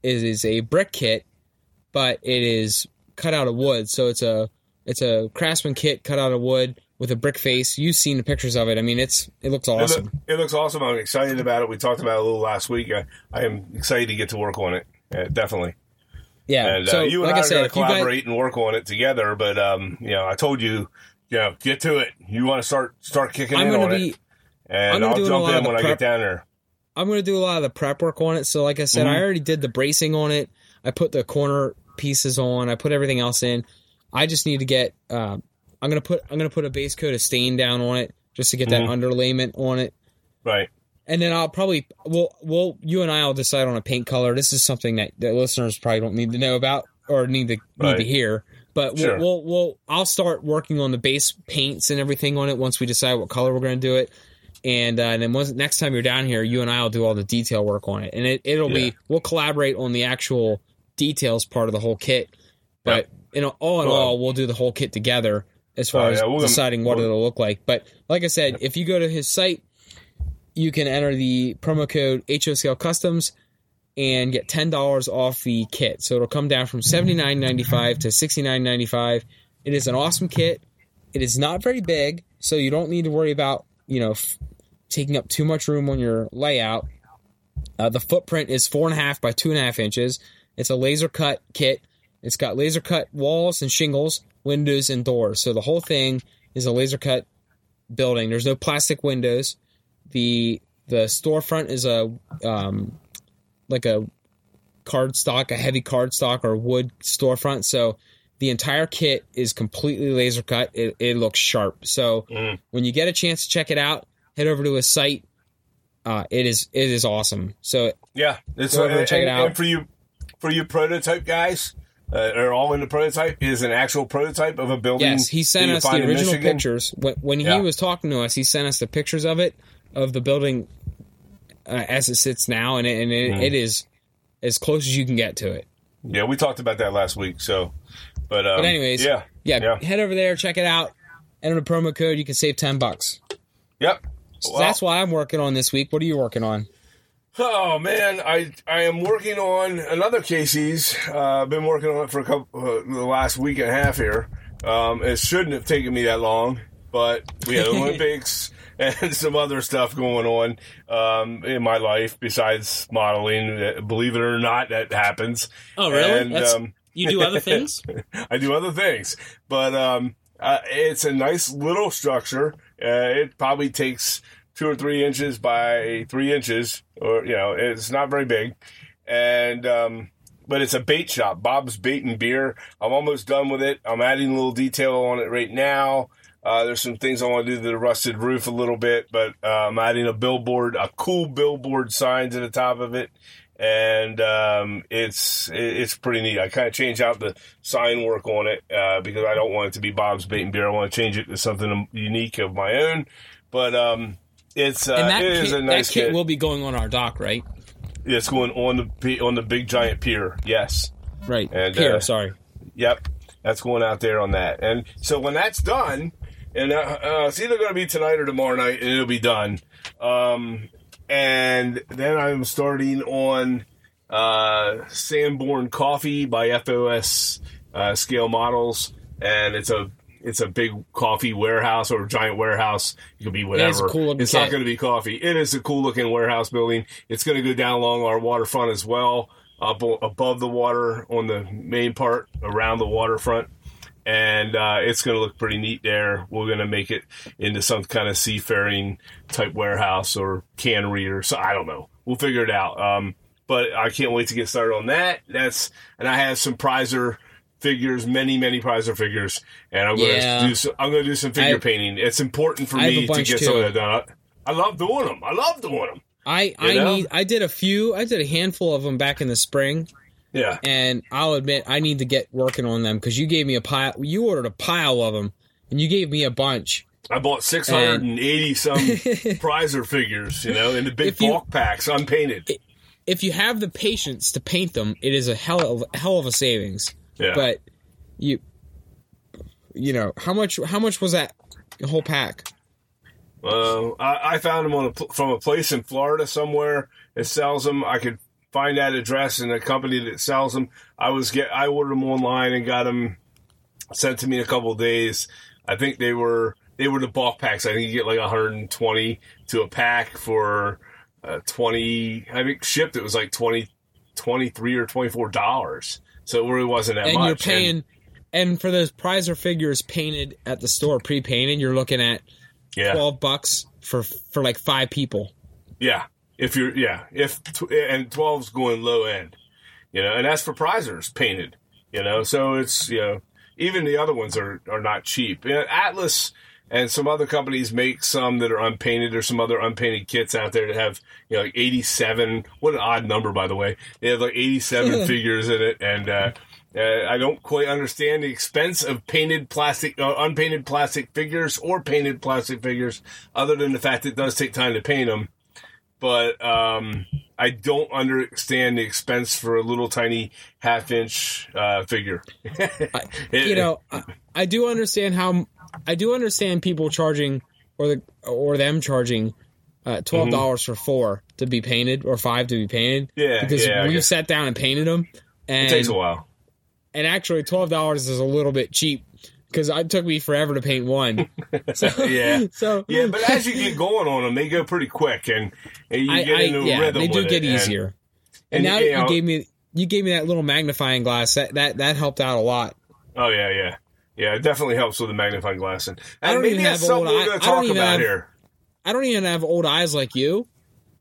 it is a brick kit, but it is cut out of wood. So it's a it's a craftsman kit cut out of wood with a brick face. You've seen the pictures of it. I mean, it's it looks awesome. It, look, it looks awesome. I'm excited about it. We talked about it a little last week. I, I am excited to get to work on it. Uh, definitely. Yeah. And so uh, you and like I, I are said, going to you guys- collaborate and work on it together. But um, you know, I told you, you know, get to it. You want to start start kicking I'm in going on to be it, and I'll jump in when I prep- get down there. I'm going to do a lot of the prep work on it. So, like I said, Mhm. I already did the bracing on it. I put the corner pieces on. I put everything else in. I just need to get. Uh, I'm gonna put. I'm gonna put a base coat of stain down on it just to get that Mhm. underlayment on it. Right. And then I'll probably. Well, well, you and I will decide on a paint color. This is something that the listeners probably don't need to know about or need to Right. need to hear. But we'll, Sure. we'll, we'll, I'll start working on the base paints and everything on it once we decide what color we're going to do it. And, uh, and then once next time you're down here, you and I will do all the detail work on it, and it it'll Yeah. be we'll collaborate on the actual details part of the whole kit. But you know, all in all, we'll do the whole kit together as far Oh, as yeah, we're gonna- deciding what it'll look like. But like I said, if you go to his site, you can enter the promo code HO Scale Customs and get ten dollars off the kit. So it'll come down from seventy nine ninety five to sixty nine ninety five. It is an awesome kit. It is not very big, so you don't need to worry about you know f- taking up too much room on your layout. Uh, the footprint is four and a half by two and a half inches. It's a laser cut kit. It's got laser cut walls and shingles, windows and doors. So the whole thing is a laser cut building. There's no plastic windows. The the storefront is a um, like a card stock, a heavy card stock or wood storefront. So the entire kit is completely laser cut. It, it looks sharp. So Mm. when you get a chance to check it out, head over to his site. Uh, it is it is awesome. So Yeah, it's Go over and check it out. and for you, for you prototype guys, uh, are all in the prototype is an actual prototype of a building. yes, he sent us the original pictures when, when Yeah. he was talking to us. He sent us the pictures of it of the building uh, as it sits now, and it, and it, Mm. it is as close as you can get to it. Yeah, we talked about that last week. So, but um, But anyways, yeah, yeah, Yeah. head over there, check it out. Enter the promo code. You can save ten bucks. yep. So Well- that's what I'm working on this week. What are you working on? Oh man, I I am working on another Casey's. Uh, I've been working on it for a couple uh, the last week and a half here. Um, it shouldn't have taken me that long, but we had Olympics and some other stuff going on um, in my life besides modeling. Uh, Believe it or not, that happens. Oh, really? And, um, you do other things? I do other things, but um, uh, it's a nice little structure. Uh, it probably takes two or three inches by three inches, or you know, it's not very big, and um, but it's a bait shop, Bob's Bait and Beer. I'm almost done with it. I'm adding a little detail on it right now. Uh, there's some things I want to do to the rusted roof a little bit, but uh, I'm adding a billboard, a cool billboard sign to the top of it, and um, it's it's pretty neat. I kind of changed out the sign work on it uh, because I don't want it to be Bob's Bait and Beer. I want to change it to something unique of my own. But um, it's uh, And that it is kit, a nice that kit kit. will be going on our dock, right? it's going on the on the big giant pier. Yes. Right. And, Pier, uh, sorry. Yep, that's going out there on that. And so when that's done, and uh, uh, it's either going to be tonight or tomorrow night, and it'll be done. Um, and then I'm starting on uh, Sanborn Coffee by FOS uh, Scale Models, and it's a it's a big coffee warehouse or giant warehouse. It could be whatever. cool looking it's not going to be coffee. It is a cool looking warehouse building. It's going to go down along our waterfront as well, up above the water on the main part around the waterfront. And uh, it's going to look pretty neat there. We're going to make it into some kind of seafaring type warehouse or cannery or so. I don't know. We'll figure it out. Um, but I can't wait to get started on that. That's and I have some Preiser figures, many many Preiser figures, and I'm going Yeah. to do. Some, I'm going to do some figure I- painting. It's important for me to get some of that done. I, I love doing them. I love doing them. I I know? need I did a few I did a handful of them back in the spring Yeah, and I'll admit I need to get working on them because you gave me a pile you ordered a pile of them and you gave me a bunch. I bought 680 some Preiser figures, you know, in the big If you- bulk packs, unpainted. if you have the patience to paint them it is a hell of hell of a savings. Yeah, but you you know how much how much was that whole pack? Uh, I, I found them on a, from a place in Florida somewhere. It sells them. I could find that address and a company that sells them. I was get I ordered them online and got them sent to me in a couple of days. I think they were they were the bulk packs. I think you get like 120 to a pack for uh, 20. I think shipped it was like 20, 23 or 24 dollars. So it really wasn't that and much. you're paying and for those Preiser figures painted at the store pre-painted you're looking at yeah. 12 bucks for for like five people Yeah, if you're yeah, if and 12's going low end, you know, and that's for Preisers painted, you know. So it's you know even the other ones are are not cheap. You know, Atlas and some other companies make some that are unpainted. There's some other unpainted kits out there that have you know like 87. What an odd number by the way. They have like 87 figures in it, and uh, uh, I don't quite understand the expense of painted plastic, uh, unpainted plastic figures or painted plastic figures, other than the fact it does take time to paint them but um, I don't understand the expense for a little tiny half inch uh, figure. you know I, I do understand how i do understand people charging or the or them charging uh, twelve dollars for four to be painted or five to be painted. Mm-hmm. Yeah, because yeah, we've sat down and painted them, and it takes a while. and actually twelve dollars is a little bit cheap because it took me forever to paint one. So, Yeah. so Yeah, hmm. but as you get going on them, they go pretty quick, and, and you I, get I into a yeah, rhythm. they do get it, easier. And, and, now you you, know- gave me you gave me that little magnifying glass that that that helped out a lot. oh yeah, yeah, yeah. It definitely helps with the magnifying glass, and, I don't maybe even that's have something old we're going to I don't talk even about have- here. I don't even have old eyes like you,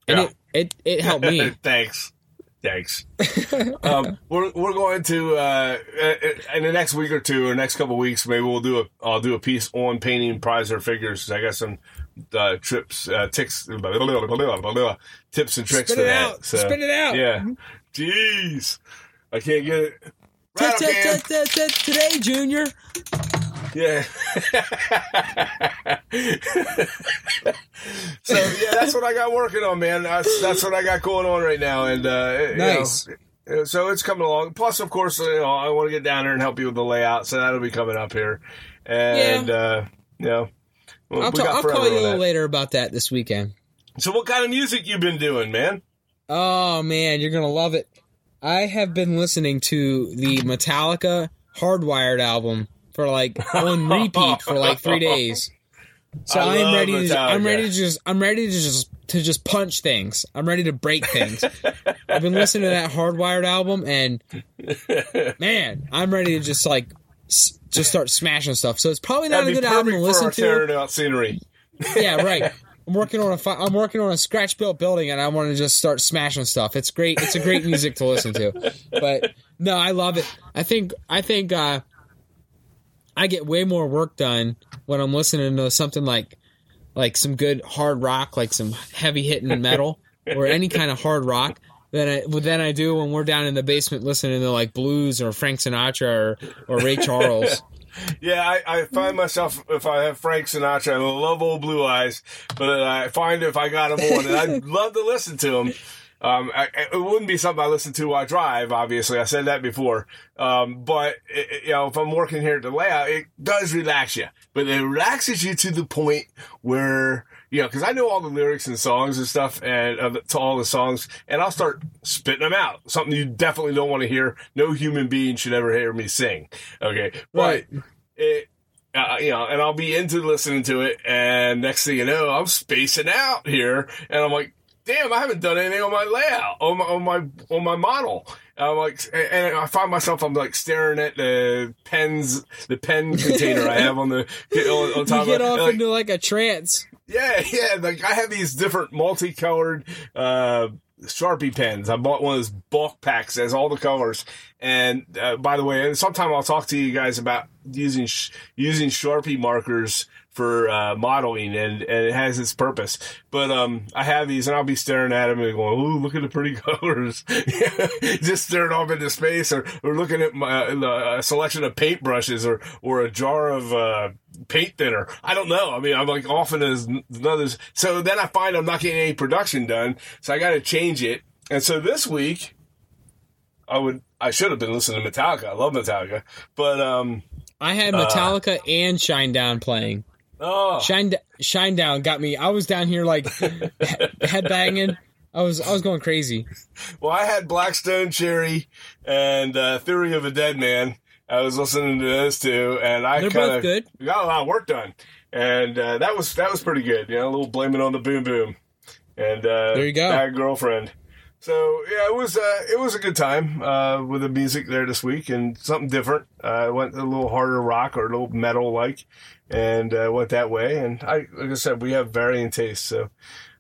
and Yeah. it, it it helped me. Thanks. Thanks. um, we're we're going to uh, in the next week or two or next couple weeks. Maybe we'll do a I'll do a piece on painting Preiser figures. I got some uh, trips, uh, ticks, tips and tricks for it that. out. Spit it out. Yeah. Jeez, I can't get it. Today, Junior. Yeah. so yeah, that's what I got working on, man. That's that's what I got going on right now, and uh, you know, Nice. so it's coming along. Plus, of course, you know, I want to get down there and help you with the layout, so that'll be coming up here. And uh, you know, well, I'll, we ta- got I'll call you a little later about that this weekend. So, what kind of music you been doing, man? Oh man, you're gonna love it. I have been listening to the Metallica Hardwired album for like on repeat for like three days. So I I'm love ready. To, I'm ready to just. I'm ready to just to just punch things. I'm ready to break things. I've been listening to that Hardwired album, and man, I'm ready to just like s- just start smashing stuff. So it's probably not That'd a good album to listen to. scenery. Yeah, right. I'm working on a fi- I'm working on a scratch built building and I want to just start smashing stuff. It's great. It's a great music to listen to. But no, I love it. I think I think uh, I get way more work done when I'm listening to something like like some good hard rock, like some heavy hitting metal or any kind of hard rock than I than I do when we're down in the basement listening to like blues or Frank Sinatra or, or Ray Charles. Yeah, I, I find myself if I have Frank Sinatra, I love old Blue Eyes, but I find if I got him on, and I'd love to listen to him. Um, I, it wouldn't be something I listen to while I drive. Obviously, I said that before. Um, but it, you know, if I'm working here at the layout, it does relax you, but it relaxes you to the point where you know, because I know all the lyrics and songs and stuff, and uh, to all the songs, and I'll start spitting them out. Something you definitely don't want to hear. No human being should ever hear me sing. Okay, Right. but it. Uh, you know, and I'll be into listening to it, and next thing you know, I'm spacing out here, and I'm like, "Damn, I haven't done anything on my layout, on my on my on my model." And I'm like, and I find myself, I'm like staring at the pens, the pen container I have on the on, on top You get of off. Like, into like a trance. yeah, yeah. Like I have these different multicolored uh Sharpie pens. I bought one of those bulk packs that has all the colors. And uh, by the way, and sometime I'll talk to you guys about using sh- using Sharpie markers for uh, modeling, and, and it has its purpose. But um, I have these, and I'll be staring at them and going, "Ooh, look at the pretty colors!" Just staring off into space, or, or looking at my uh, a selection of paintbrushes, or or a jar of uh, paint thinner. I don't know. I mean, I'm like often as others. So then I find I'm not getting any production done. So I got to change it. And so this week, I would, I should have been listening to Metallica. I love Metallica, but um, I had Metallica and Shinedown playing. Oh, Shine shine down got me. I was down here like head banging. I was I was going crazy. well, I had Black Stone Cherry and uh, Theory of a Dead Man. I was listening to those two, and I kind of got a lot of work done, and uh, that was that was pretty good. You know, a little blaming on the boom boom, and uh, There you go. bad girlfriend. So yeah, it was uh, it was a good time uh, with the music there this week and something different. Uh, I went a little harder rock or a little metal like, and uh, went that way. And I like I said, we have varying tastes. So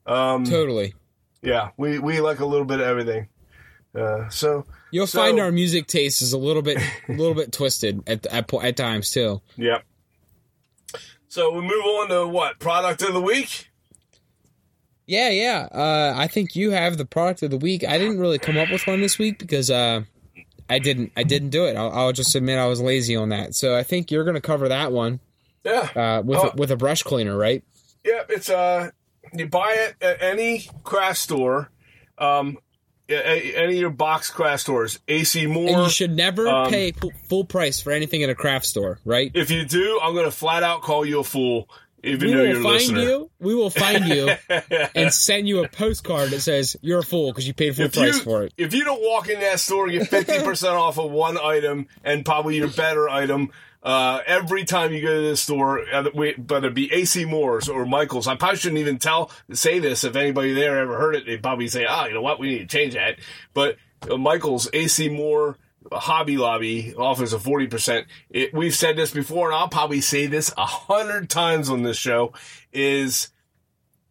um, Totally. yeah, we we like a little bit of everything. Uh, so You'll So- find our music taste is a little bit a little bit twisted at at, at times too. Yep. So we move on to what product of the week? Yeah, yeah. Uh, I think you have the product of the week. I didn't really come up with one this week because uh, I didn't. I didn't do it. I'll, I'll just admit I was lazy on that. So I think you're going to cover that one Yeah, uh, with Oh. a, with a brush cleaner, right? yeah. It's uh, you buy it at any craft store, um, any of your box craft stores. AC Moore. And you should never um, pay full price for anything at a craft store, right? if you do, I'm gonna flat out call you a fool, even we though will you're a listener. you. We will find you and send you a postcard that says you're a fool because you paid full If price you, for it. if you don't walk in that store and get 50% off of one item and probably your better item, uh, every time you go to the store, whether it be AC Moore's or Michael's, I probably shouldn't even tell, say this. If anybody there ever heard it, they'd probably say, "Ah, you know what? We need to change that. But uh, Michael's, AC Moore, Hobby Lobby offers a 40%. It, we've said this before and I'll probably say this a hundred times on this show is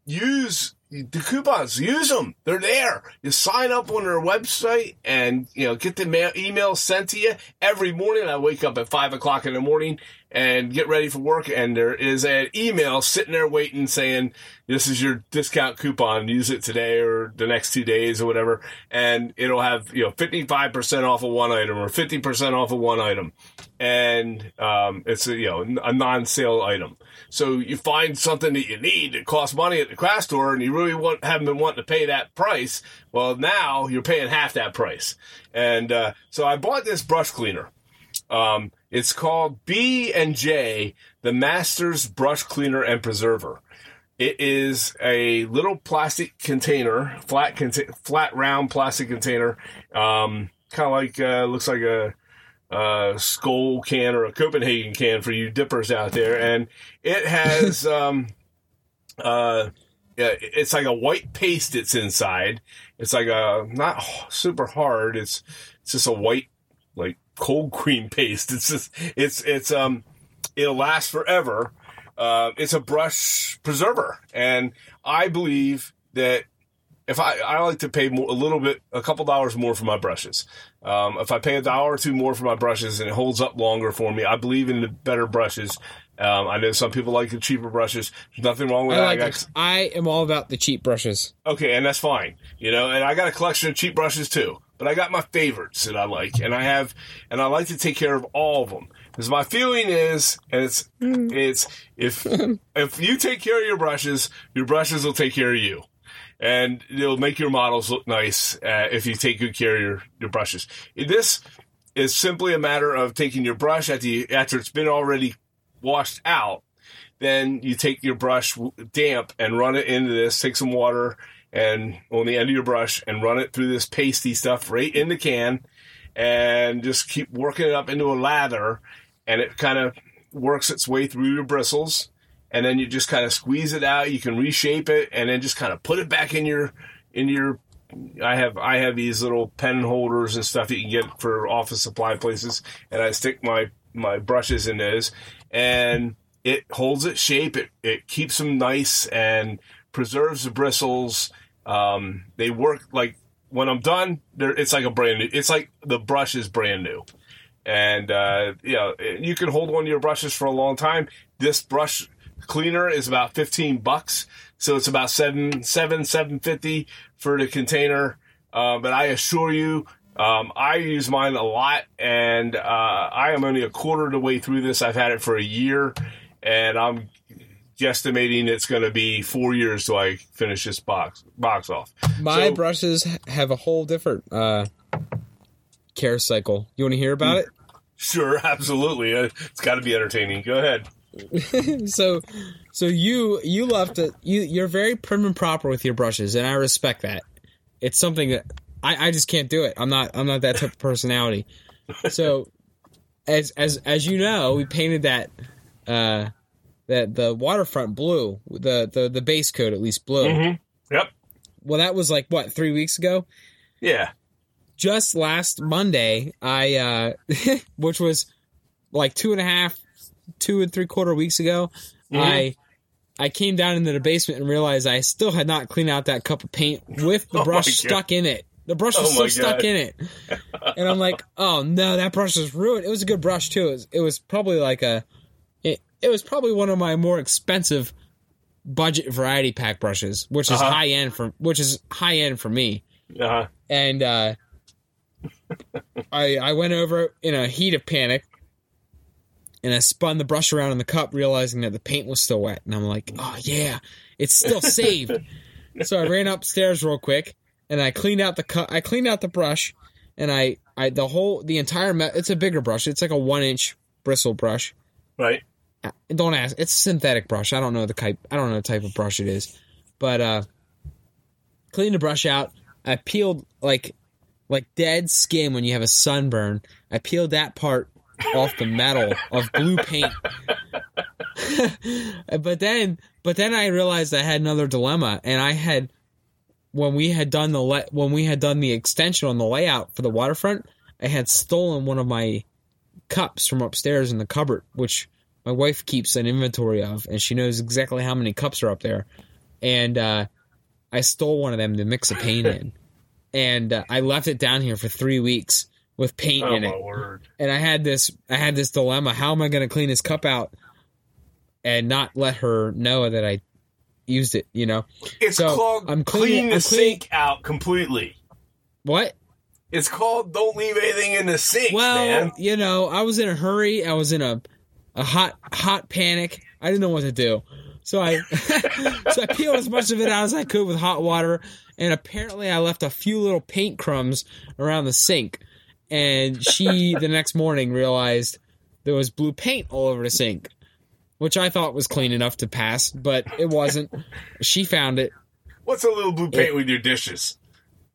use the coupons. Use them. They're there. You sign up on their website and, you know, get the mail, email sent to you every morning. I wake up at five o'clock in the morning and get ready for work. And there is an email sitting there waiting saying, this is your discount coupon. Use it today or the next two days or whatever. And it'll have, you know, 55% off of one item or 50% off of one item. And, um, it's a, you know, a non-sale item. So you find something that you need that costs money at the craft store and you really want, haven't been wanting to pay that price. Well, now you're paying half that price. And, uh, so I bought this brush cleaner. Um, it's called B and J, the Masters Brush Cleaner and Preserver. It is a little plastic container, flat, conta- flat round plastic container, um, kind of like uh, looks like a, a Skoal can or a Copenhagen can for you dippers out there, and it has um, uh, it's like a white paste that's inside. It's like a not super hard. It's it's just a white like cold cream paste. It's just it's it's um it'll last forever. Uh, it's a brush preserver, and I believe that if I, I like to pay more, a little bit, a couple dollars more for my brushes. Um, if I pay a dollar or two more for my brushes and it holds up longer for me, I believe in the better brushes. Um, I know some people like the cheaper brushes. There's nothing wrong with I that. like. I got- I am all about the cheap brushes. okay, and that's fine. You know, and I got a collection of cheap brushes too. But I got my favorites that I like, and I have, and I like to take care of all of them. Because my feeling is, and it's, it's if if you take care of your brushes, your brushes will take care of you, and it'll make your models look nice uh, if you take good care of your your brushes. This is simply a matter of taking your brush at the after it's been already washed out then you take your brush damp and run it into this. Take some water and on the end of your brush and run it through this pasty stuff right in the can, and just keep working it up into a lather, and it kind of works its way through your bristles, and then you just kind of squeeze it out. You can reshape it, and then just kind of put it back in your in your. I have I have these little pen holders and stuff that you can get for office supply places, and I stick my my brushes in those, and it holds its shape. It it keeps them nice and preserves the bristles. Um, they work like when I'm done. It's like a brand new. It's like the brush is brand new, and uh, you know you can hold one of your brushes for a long time. This brush cleaner is about fifteen bucks, so it's about seven seven seven fifty for the container. Uh, but I assure you, um, I use mine a lot, and uh, I am only a quarter of the way through this. I've had it for a year, and I'm guesstimating it's going to be four years till I finish this box box off. My So- brushes have a whole different uh, care cycle. You want to hear about it? Sure, absolutely. Uh, It's got to be entertaining. Go ahead. so so you you love to you you're very prim and proper with your brushes and i respect that it's something that i i just can't do it i'm not i'm not that type of personality so as as as you know we painted that uh that the waterfront blue the the the base coat at least blue Mhm. Yep. well that was like what three weeks ago Yeah. just last Monday, I uh which was like two and a half, two and three quarter weeks ago, Mhm. I I came down into the basement and realized I still had not cleaned out that cup of paint with the Oh brush stuck in it. The brush was Oh still stuck in it. And I'm like, oh no, that brush is ruined. It was a good brush too. It was, it was probably like a it, was probably one of my more expensive budget variety pack brushes, which is Uh-huh. high end for which is high end for me Uh-huh. and uh, I I went over in a heat of panic, and I spun the brush around in the cup, realizing that the paint was still wet, and I'm like, oh yeah, it's still saved. so I ran upstairs real quick, and I cleaned out the cup. I cleaned out the brush, and I I the whole the entire me- it's a bigger brush. It's like a one inch bristle brush. Right. Don't ask. It's a synthetic brush. I don't know the type. I don't know the type of brush it is, but uh, cleaned the brush out. I peeled like like dead skin when you have a sunburn. I peeled that part off the metal of blue paint. but then, but then I realized I had another dilemma, and I had when we had done the le- when we had done the extension on the layout for the waterfront, I had stolen one of my cups from upstairs in the cupboard, which my wife keeps an inventory of, and she knows exactly how many cups are up there. And uh, I stole one of them to mix a paint in, and uh, I left it down here for three weeks with paint Oh in my it. word. And I had this, I had this dilemma: how am I going to clean this cup out and not let her know that I used it? You know It's So, called I'm clean cleaning- the I'm cleaning- sink out completely. what? It's called don't leave anything in the sink, Well, man. you know, I was in a hurry. I was in a a hot hot panic. I didn't know what to do. So I so I peeled as much of it out as I could with hot water, and apparently I left a few little paint crumbs around the sink. And she the next morning realized there was blue paint all over the sink, which I thought was clean enough to pass, but it wasn't. She found it. What's a little blue paint with your dishes?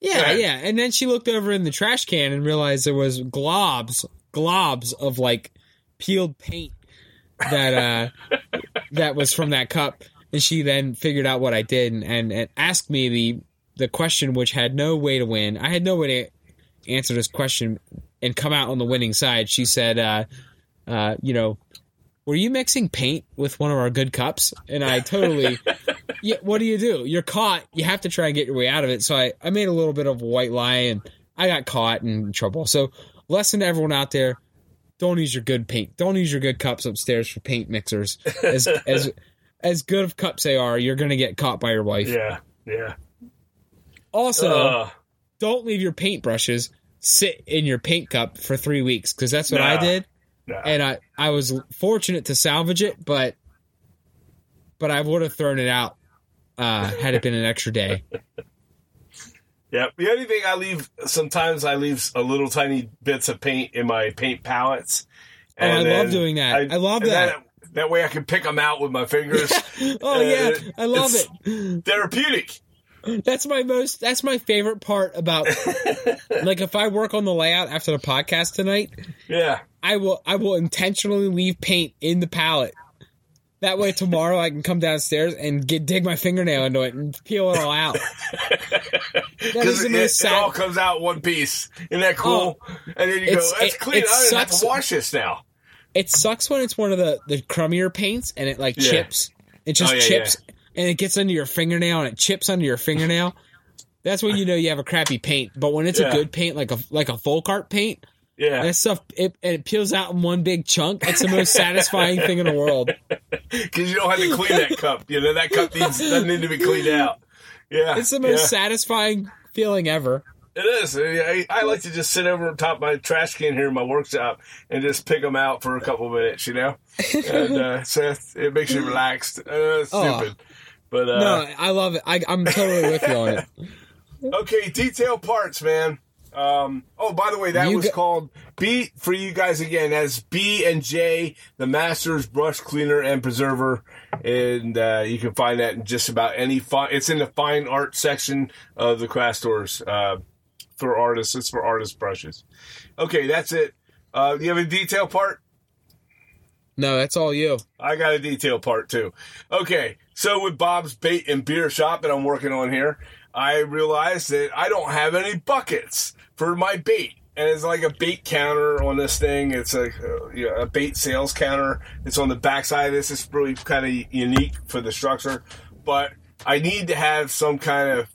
Yeah, Yeah. yeah. And then she looked over in the trash can and realized there was globs, globs of like peeled paint that uh that was from that cup. And she then figured out what I did and, and, and asked me the the question which had no way to win. I had no way to answer this question and come out on the winning side. She said, uh, uh, you know, were you mixing paint with one of our good cups? And I totally, yeah, what do you do? You're caught. You have to try and get your way out of it. So I, I made a little bit of a white lie and I got caught and in trouble. So lesson to everyone out there. Don't use your good paint. Don't use your good cups upstairs for paint mixers. As as as good of cups they are, you're gonna get caught by your wife. Yeah, yeah. Also, Uh, don't leave your paint brushes sit in your paint cup for three weeks because that's what I did, no. and I I was fortunate to salvage it, but but I would have thrown it out uh, had it been an extra day. Yeah, the only thing I leave sometimes I leave a little tiny bits of paint in my paint palettes. Oh, I love doing that. I love and that. That way I can pick them out with my fingers. Oh yeah, I love it. Therapeutic. That's my most. That's my favorite part about. like if I work on the layout after the podcast tonight, Yeah. I will I will intentionally leave paint in the palette. That way tomorrow I can come downstairs and get dig my fingernail into it and peel it all out. That is Because the it, it all comes out one piece. Isn't that cool? Oh. and then you go, that's it- clean. it I don't have to wash this now. It sucks when it's one of the the crummier paints and it like Yeah. chips. It just Oh, yeah, chips and it gets under your fingernail and it chips under your fingernail. That's when you know you have a crappy paint. But when it's Yeah. a good paint, like a like a FolkArt paint, Yeah. that stuff it, it peels out in one big chunk. It's the most satisfying thing in the world. Because you don't have to clean that cup. You know, that cup needs, doesn't need to be cleaned out. Yeah. It's the most yeah. satisfying feeling ever. It is. I, I like to just sit over on top of my trash can here in my workshop and just pick them out for a couple of minutes, you know? And uh, so it makes you relaxed. Uh, it's Oh. stupid. But, uh, No, I love it. I, I'm totally with you on it. okay, detail parts, man. Um, oh, by the way, that You was got- called B for you guys again. That's B and J, the Masters Brush Cleaner and Preserver, and uh, you can find that in just about any. Fi- it's in the fine art section of the craft stores uh, for artists. It's for artist brushes. Okay, that's it. Uh, you have a detail part. No, that's all you. I got a detail part too. Okay, so with Bob's Bait and Beer Shop that I'm working on here, I realized that I don't have any buckets for my bait. And it's like a bait counter on this thing. It's a, you know, a bait sales counter. It's on the backside of this. It's really kind of unique for the structure. But I need to have some kind of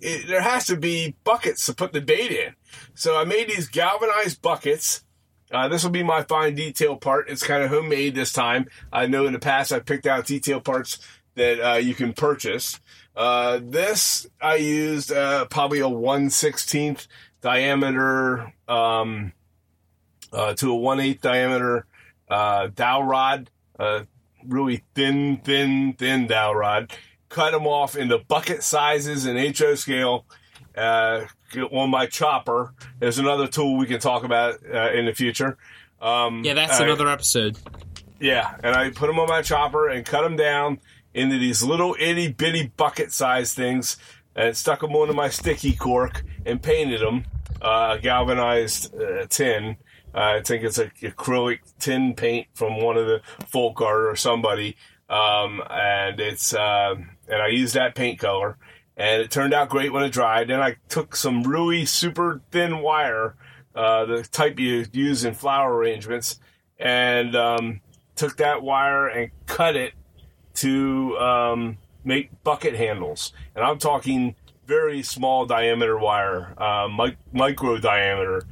it, there has to be buckets to put the bait in. So I made these galvanized buckets. Uh, this will be my fine detail part. It's kind of homemade this time. I know in the past I picked out detail parts that uh, you can purchase. Uh, this I used uh, probably a 1 16th diameter um, uh, to a 1 8 diameter uh, dowel rod, uh, really thin, thin, thin dowel rod. Cut them off into bucket sizes and HO scale uh, on my chopper. There's another tool we can talk about uh, in the future. Um, Yeah, that's I- another episode. yeah, and I put them on my chopper and cut them down into these little itty bitty bucket size things, and stuck them onto my sticky cork and painted them uh, galvanized uh, tin. Uh, I think it's a acrylic tin paint from one of the folk art or somebody, um, and it's uh, and I used that paint color, and it turned out great when it dried. Then I took some really super thin wire, uh, the type you use in flower arrangements, and um, took that wire and cut it to um, make bucket handles. And I'm talking very small diameter wire, uh, mic- micro diameter.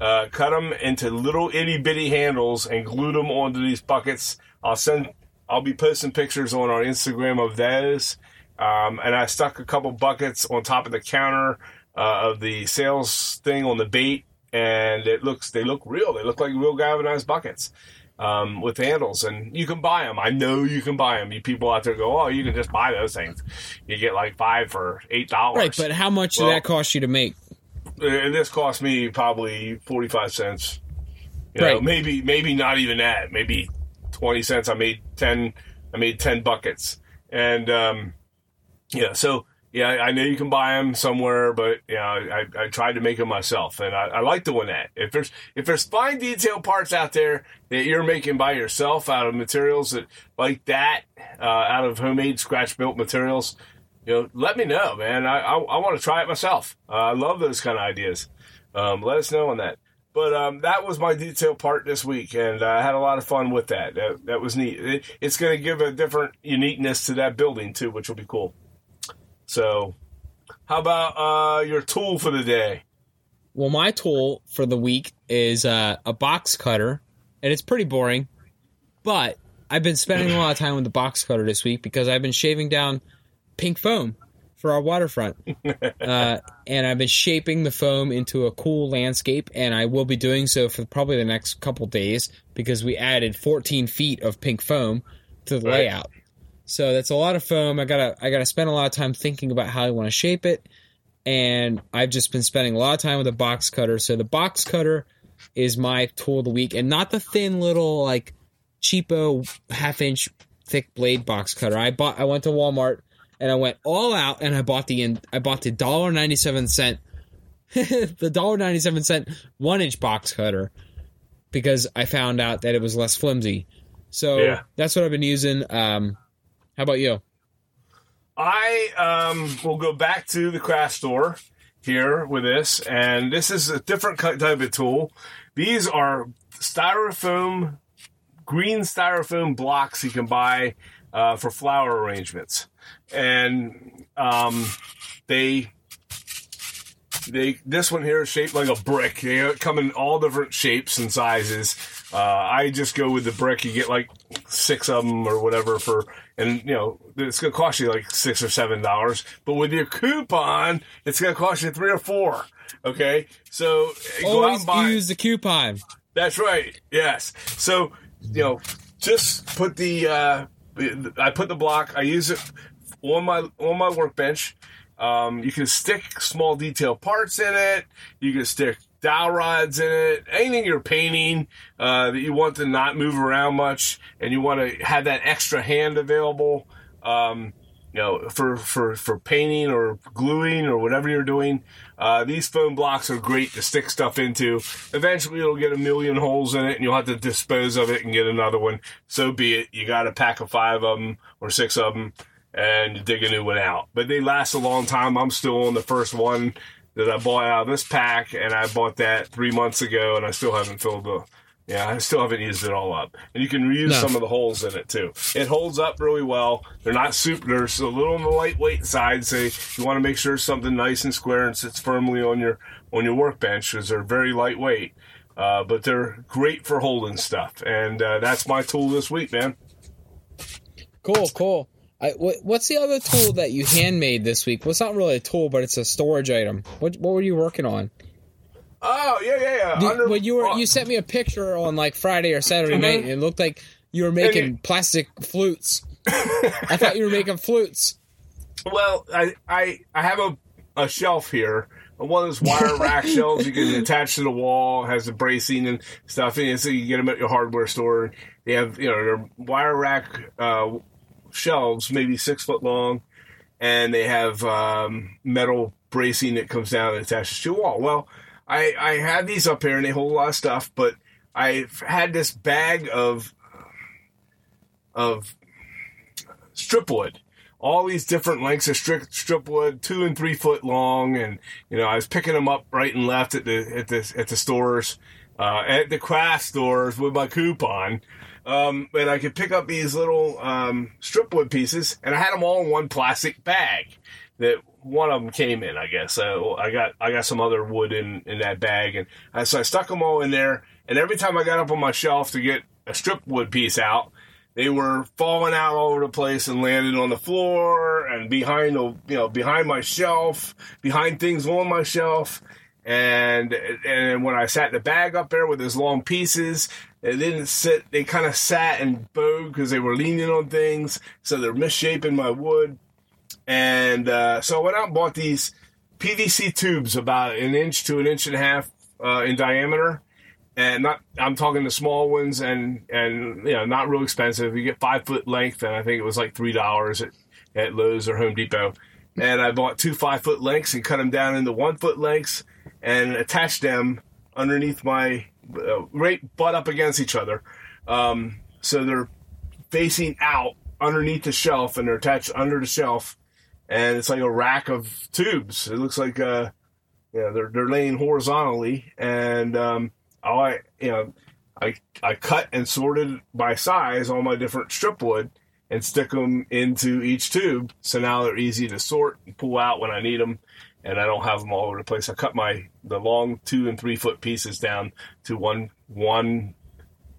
Uh, cut them into little itty bitty handles and glued them onto these buckets. I'll send. I'll be posting pictures on our Instagram of those. Um, and I stuck a couple buckets on top of the counter uh, of the sales thing on the bait, and it looks they look real. They look like real galvanized buckets um, with handles, and you can buy them. I know you can buy them. You people out there go, oh, you can just buy those things. You get like five for eight dollars. Right, but how much Well- did that cost you to make? and this cost me probably forty five cents. You know, Right. maybe maybe not even that. Maybe twenty cents. I made ten. I made ten buckets, and um, yeah. So yeah, I know you can buy them somewhere, but yeah, I, I tried to make them myself, and I, I like doing that. If there's if there's fine detail parts out there that you're making by yourself out of materials that like that, uh, out of homemade scratch built materials, you know, let me know, man. I I, I want to try it myself. Uh, I love those kind of ideas. Um, let us know on that. But um, that was my detail part this week, and I had a lot of fun with that. That, that was neat. It, it's going to give a different uniqueness to that building too, which will be cool. So, how about uh, your tool for the day? Well, my tool for the week is uh, a box cutter, and it's pretty boring, but I've been spending a lot of time with the box cutter this week because I've been shaving down pink foam for our waterfront. uh, and I've been shaping the foam into a cool landscape, and I will be doing so for probably the next couple days because we added 14 feet of pink foam to the Right. layout. So that's a lot of foam. I gotta I gotta spend a lot of time thinking about how I want to shape it, and I've just been spending a lot of time with a box cutter. So the box cutter is my tool of the week, and not the thin little like cheapo half inch thick blade box cutter. I bought. I went to Walmart and I went all out and I bought the I bought the dollar ninety seven cent the dollar ninety seven cent one inch box cutter because I found out that it was less flimsy. So Yeah. that's what I've been using. Um, how about you? I um, will go back to the craft store here with this, and this is a different type of tool. These are styrofoam, green styrofoam blocks you can buy uh, for flower arrangements, and um, they they this one here is shaped like a brick. They come in all different shapes and sizes. Uh, I just go with the brick. You get like six of them or whatever for, and you know it's gonna cost you like six or seven dollars. But with your coupon, it's gonna cost you three or four. Okay, so go out Always and buy. use the coupon. That's right. Yes. So you know, just put the uh, I put the block. I use it on my on my workbench. Um, you can stick small detail parts in it. You can stick dowel rods in it. Anything you're painting uh, that you want to not move around much, and you want to have that extra hand available. Um, you know, for, for, for painting or gluing or whatever you're doing, uh, these foam blocks are great to stick stuff into. Eventually, it'll get a million holes in it, and you'll have to dispose of it and get another one. So be it. You got a pack of five of them or six of them, and dig a new one out. But they last a long time. I'm still on the first one that I bought out of this pack, and I bought that three months ago, and I still haven't filled the. Yeah, I still haven't used it all up, and you can reuse No. some of the holes in it too. It holds up really well. They're not super. They're a little on the lightweight side, so you want to make sure something nice and square and sits firmly on your on your workbench because they're very lightweight. Uh, but they're great for holding stuff, and uh, that's my tool this week, man. Cool, cool. I, what, what's the other tool that you handmade this week? Well, it's not really a tool, but it's a storage item. What what were you working on? Oh yeah, yeah, yeah. Did, Under- well, you were you sent me a picture on like Friday or Saturday Mhm. night, and it looked like you were making And plastic flutes. I thought you were making flutes. Well, I I I have a a shelf here. One of those wire rack shelves you can attach to the wall, has the bracing and stuff in it, so you get them at your hardware store. They have you know they're wire rack uh, shelves, maybe six foot long, and they have um, metal bracing that comes down and attaches to your wall. Well, I I have these up here and they hold a lot of stuff, but I've had this bag of of strip wood all these different lengths of strip, strip wood, two and three foot long, and you know I was picking them up right and left at the at the at the stores, uh, at the craft stores with my coupon, um, and I could pick up these little um, strip wood pieces, and I had them all in one plastic bag. That one of them came in, I guess. So I got I got some other wood in in that bag, and I, so I stuck them all in there. And every time I got up on my shelf to get a strip wood piece out, they were falling out all over the place and landing on the floor and behind the you know behind my shelf, behind things on my shelf. And and when I sat the bag up there with those long pieces, it didn't sit. They kind of sat and bowed because they were leaning on things, so they're misshaping my wood. And uh, so I went out and bought these PVC tubes about an inch to an inch and a half uh, in diameter and not I'm talking the small ones and and you know not real expensive. You get five foot length, and I think it was like three dollars at at Lowe's or Home Depot. And I bought two five foot lengths and cut them down into one foot lengths and attached them underneath my right butt up against each other, um, so they're facing out underneath the shelf and they're attached under the shelf, and it's like a rack of tubes. It looks like uh, yeah, they're they're laying horizontally and. Um, I you know I I cut and sorted by size all my different strip wood and stick them into each tube. So now they're easy to sort and pull out when I need them, and I don't have them all over the place. I cut my the long two and three foot pieces down to one one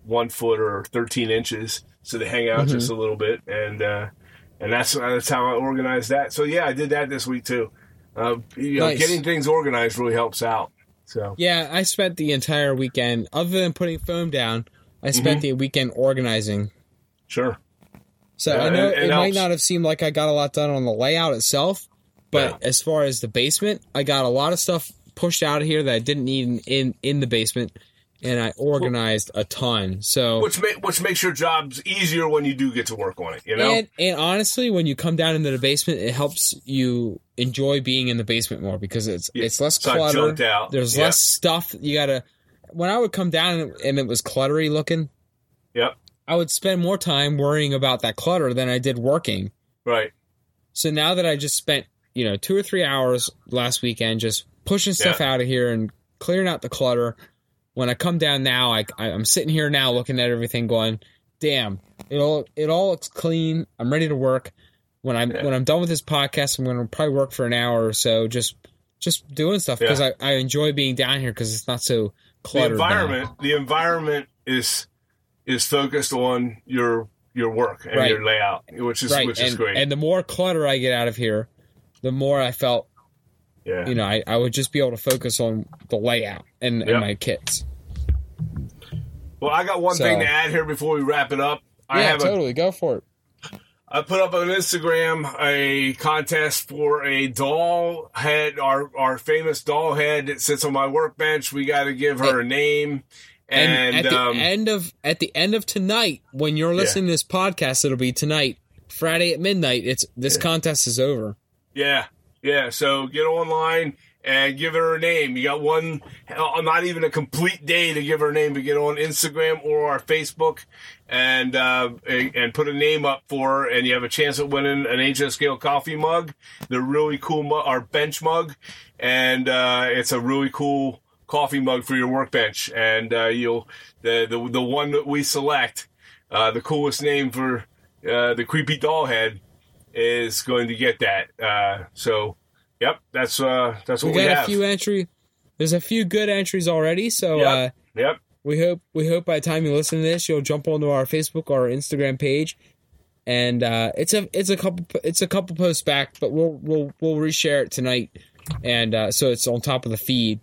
one foot or thirteen inches, so they hang out just a little bit, and uh, and that's that's how I organized that. So yeah, I did that this week too. Uh, you know, Nice. getting things organized really helps out. So Yeah, I spent the entire weekend, other than putting foam down, I spent the weekend organizing. sure, So Yeah, I know it- it it, might not have seemed like I got a lot done on the layout itself, but as far as the basement, I got a lot of stuff pushed out of here that I didn't need in in, the basement, and I organized a ton. So which ma- which makes your jobs easier when you do get to work on it. You know, and and honestly, when you come down into the basement, it helps you enjoy being in the basement more because it's Yeah, it's less clutter. There's Yeah. less stuff you gotta. When I would come down and it was cluttery looking, yep, I would spend more time worrying about that clutter than I did working. right, So now that I just spent you know two or three hours last weekend just pushing stuff out of here and clearing out the clutter, when I come down now, I, I'm sitting here now looking at everything, going, "Damn, it all it all looks clean. I'm ready to work." When I'm Yeah. when I'm done with this podcast, I'm going to probably work for an hour or so, just just doing stuff because Yeah. I, I enjoy being down here because it's not so the cluttered. now. environment the environment is is focused on your your work and Right. your layout, which is right? which and, is great. and the more clutter I get out of here, the more I felt yeah, you know, I, I would just be able to focus on the layout and, Yep. and my kits. well, I got one So- thing to add here before we wrap it up. I yeah, have a totally. Go for it. I put up on Instagram a contest for a doll head, our our famous doll head that sits on my workbench. We got to give her a name, And, and, at the um, end of at the end of tonight, when you're listening to this podcast, it'll be tonight, Friday at midnight. It's this contest is over. Yeah, yeah. So get online and give her a name. You got one, uh, not even a complete day to give her a name, but get on Instagram or our Facebook and uh, and put a name up for her, and you have a chance at winning an HO scale coffee mug. They're really cool, mu- our bench mug, and uh, it's a really cool coffee mug for your workbench. And uh, you'll the, the the one that we select, uh, the coolest name for uh, the creepy doll head is going to get that. Uh, so, yep, that's uh, that's We what we, got a few entry. There's a few good entries already, so Yep. uh, yep, we hope we hope by the time you listen to this, you'll jump onto our Facebook or our Instagram page, and uh, it's a it's a couple it's a couple posts back, but we'll we'll we'll reshare it tonight, and uh, so it's on top of the feed.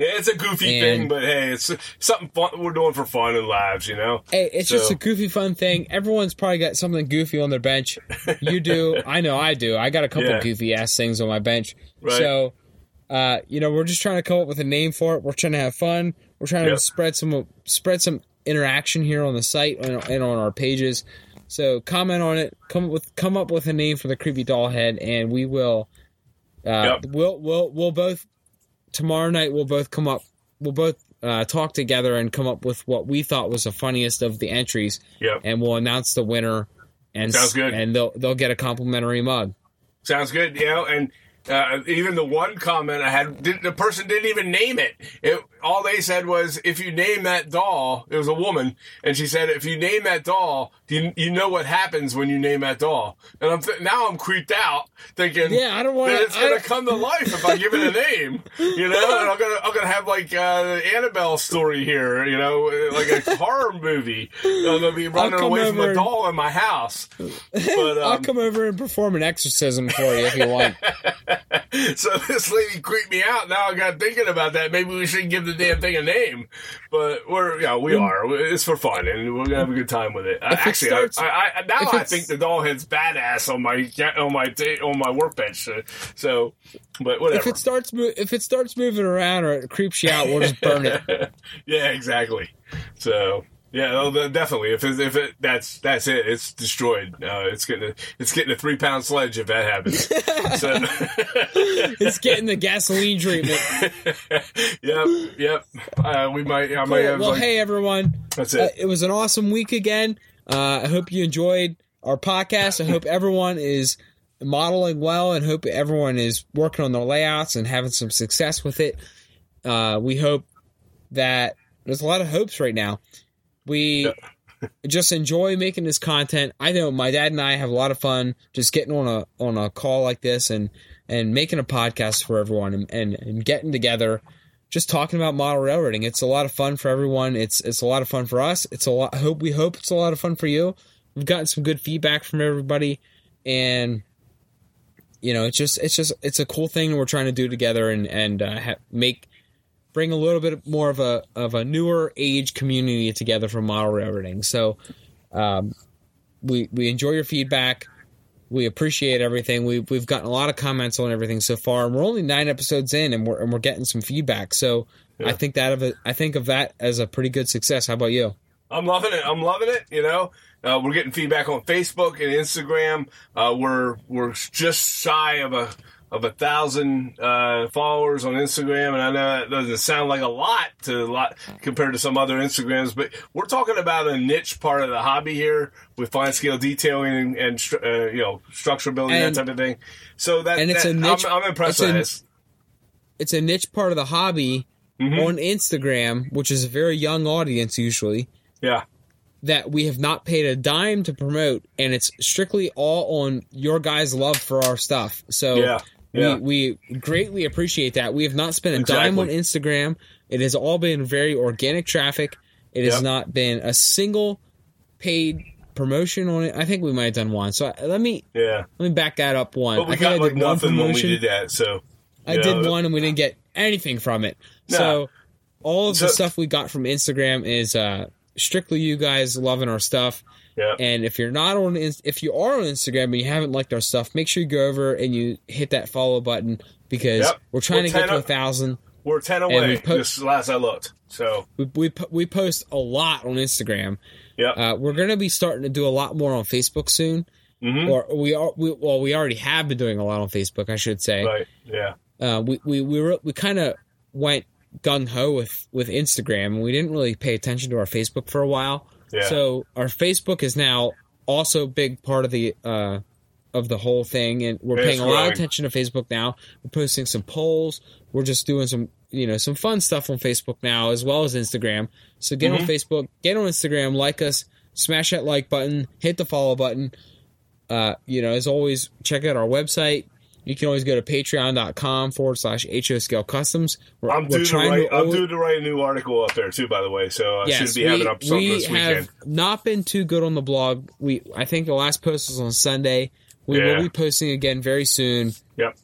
Yeah, it's a goofy And- thing, but hey, it's something fun we're doing for fun and lives, you know. Hey, it's just a goofy fun thing. Everyone's probably got something goofy on their bench. You do. I know I do. I got a couple Yeah. goofy ass things on my bench. Right. So, uh, you know, we're just trying to come up with a name for it. We're trying to have fun. We're trying Yep. to spread some spread some interaction here on the site and, and on our pages. So comment on it. Come up with come up with a name for the creepy doll head, and we will. Uh, Yep. We'll we'll we'll both tomorrow night. We'll both come up. We'll both uh, talk together and come up with what we thought was the funniest of the entries, Yep, and we'll announce the winner. And Sounds good. And they'll they'll get a complimentary mug. sounds good. You know, and uh, even the one comment I had, the person didn't even name it. it. All they said was, "If you name that doll," it was a woman, and she said, "If you name that doll, you, you know what happens when you name that doll." And I'm th- now I'm creeped out, thinking, Yeah, I don't want it's gonna come to life if I give it a name, you know. And I'm gonna I'm gonna have like uh, Annabelle story here, you know, like a horror movie. I'm gonna be running away from a doll in my house. But I'll um, come over and perform an exorcism for you if you want. so this lady creeped me out. Now I got thinking about that. Maybe we should give the damn thing a name. But we're yeah, we are. It's for fun, and we're gonna have a good time with it. Uh, it Actually, starts- I, I, I, now I think the doll head's badass on my on my on my workbench. So, but whatever. If it starts if it starts moving around or it creeps you out, we'll just burn it. yeah, exactly. So yeah, definitely. If it, if it that's that's it, it's destroyed. Uh, it's getting a, it's getting a three pound sledge if that happens. so, It's getting the gasoline treatment. yep, yep. Uh, we might. I might have Well, like hey everyone, that's uh, it. it was an awesome week again. Uh, I hope you enjoyed our podcast. I hope everyone is modeling well, and hope everyone is working on their layouts and having some success with it. Uh, we hope that there's a lot of hopes right now. We Yeah. just enjoy making this content. I know my dad and I have a lot of fun just getting on a on a call like this and and making a podcast for everyone and, and, and getting together just talking about model railroading. It's a lot of fun for everyone. It's it's a lot of fun for us. It's a lot I hope we hope it's a lot of fun for you. We've gotten some good feedback from everybody and you know, it's just it's just it's a cool thing we're trying to do together and and uh, ha- make bring a little bit more of a of a newer age community together for model railroading. So, um, we we enjoy your feedback. We appreciate everything. We we've gotten a lot of comments on everything so far, and we're only nine episodes in, and we're and we're getting some feedback. So, Yeah. I think that of it, I think of that as a pretty good success. How about you? I'm loving it. I'm loving it. You know, uh, we're getting feedback on Facebook and Instagram. Uh, we're we're just shy of a of a thousand uh, followers on Instagram, and I know that doesn't sound like a lot to a lot compared to some other Instagrams, but we're talking about a niche part of the hobby here with fine scale detailing and, and uh, you know structure building And- that type of thing. So that, and it's that- a niche- I'm, I'm impressed with this. It's a niche part of the hobby Mhm. on Instagram, which is a very young audience usually. Yeah, that we have not paid a dime to promote, and it's strictly all on your guys' love for our stuff. So yeah, yeah. we, we greatly appreciate that. We have not spent a Exactly. dime on Instagram. It has all been very organic traffic. It has Yep. not been a single paid promotion on it. I think we might have done one. So let me yeah. let me back that up one. But we I think I got like did one nothing when we did that. So I you did know, one and we didn't get anything from it. No. So all of the stuff we got from Instagram is uh, strictly you guys loving our stuff. And if you're not on, if you are on Instagram and you haven't liked our stuff, make sure you go over and you hit that follow button because Yep. we're trying We're to get to a thousand. we're ten we away. po- just last I looked. So We, we we post a lot on Instagram. yeah. Uh, we're gonna be starting to do a lot more on Facebook soon, hmm or we are. We, well, we already have been doing a lot on Facebook, I should say. Right. Yeah. uh, we we we, were, we kind of went gung ho with with Instagram, and we didn't really pay attention to our Facebook for a while. Yeah. So our Facebook is now also a big part of the uh, of the whole thing, and we're Yeah, paying it's a lot of attention to Facebook now. We're posting some polls. We're just doing some you know some fun stuff on Facebook now as well as Instagram. So get on Mhm. Facebook, get on Instagram, like us, smash that like button, hit the follow button. Uh, you know, as always, check out our website. You can always go to patreon.com forward slash HO Scale Customs. We're, I'm we're due to write. to I'm due to write a new article up there too. By the way, so I Yes, should be having we, up something we this have not been too good on the blog. We I think the last post was on Sunday. We Yeah. will be posting again very soon. Yep.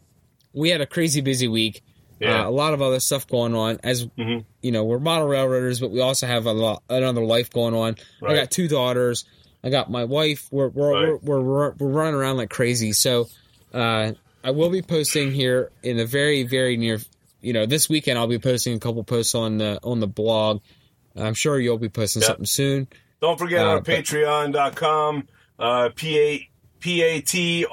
We had a crazy busy week. Yeah. Uh, a lot of other stuff going on. As Mhm. you know, we're model railroaders, but we also have a lot, another life going on. I got two daughters. I got my wife. We're we're Right. we're, we're, we're running around like crazy. So uh, I will be posting here in the very very near. You know, this weekend I'll be posting a couple posts on the on the blog. I'm sure you'll be posting Yep. something soon. Don't forget Uh, our but- patreon.com, uh, P-A-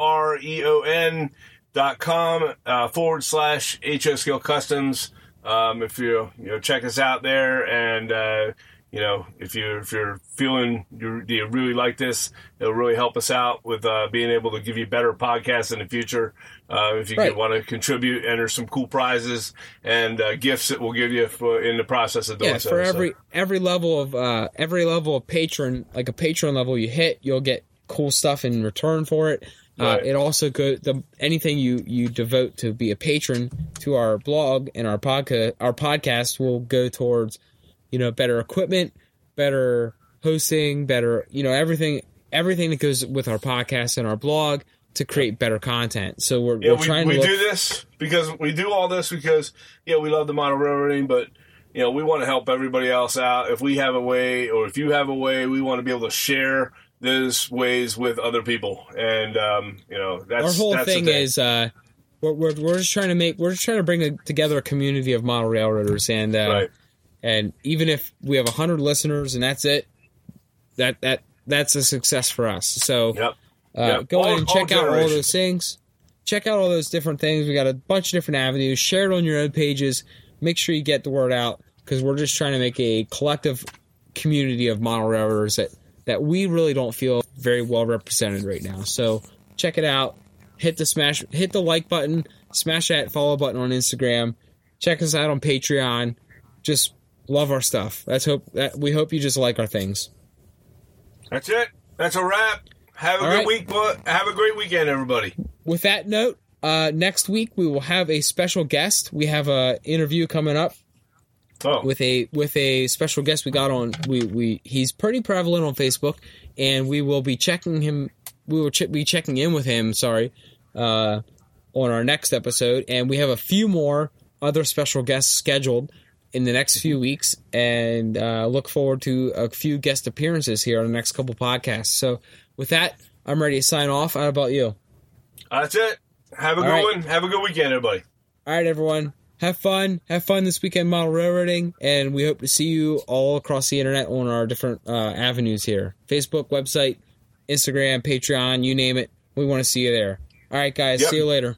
P-A-T-R-E-O-N dot com, uh, forward slash HO Scale Customs. Um, if you, you know, check us out there and, uh, you know, if you're, if you're feeling you, you really like this, it'll really help us out with, uh, being able to give you better podcasts in the future. Uh, if you Right. want to contribute, enter some cool prizes and, uh, gifts that we'll give you for, in the process of doing yeah, so. for So, every every level of uh, every level of patron, like a patron level you hit, you'll get cool stuff in return for it. Uh, Right. it also go the anything you you devote to be a patron to our blog and our podcast our podcast will go towards you know better equipment, better hosting, better you know everything everything that goes with our podcast and our blog to create better content. So we're, Yeah, we're we, trying we to look, do this because we do all this because yeah, we love the model railroading, but you know we want to help everybody else out. If we have a way, or if you have a way, we want to be able to share those ways with other people. And um, you know that's our whole that's the thing, is uh we're, we're, we're just trying to make we're just trying to bring a, together a community of model railroaders and uh right. and even if we have 100 listeners and that's it that that that's a success for us so Yep. Uh, Yep. go All- ahead and all check out all those things check out all those different things we got a bunch of different avenues share it on your own pages make sure you get the word out because we're just trying to make a collective community of model railroaders that that we really don't feel very well represented right now so check it out hit the smash hit the like button smash that follow button on instagram check us out on patreon just love our stuff. That's hope that we hope you just like our things. That's it. That's a wrap. Have a All good right. week, but have a great weekend, everybody. With that note, uh, next week we will have a special guest. We have a interview coming up Oh, with a with a special guest we got on. We we he's pretty prevalent on Facebook, and we will be checking him. We will ch- be checking in with him. Sorry, uh, on our next episode, and we have a few more other special guests scheduled in the next few weeks, and uh, look forward to a few guest appearances here on the next couple podcasts. So, with that, I'm ready to sign off. How about you? that's it. Have a All good right. one. Have a good weekend, everybody. All right, everyone. Have fun. Have fun this weekend model railroading, and we hope to see you all across the internet on our different uh, avenues here Facebook, website, Instagram, Patreon, you name it. We want to see you there. All right, guys. Yep. See you later.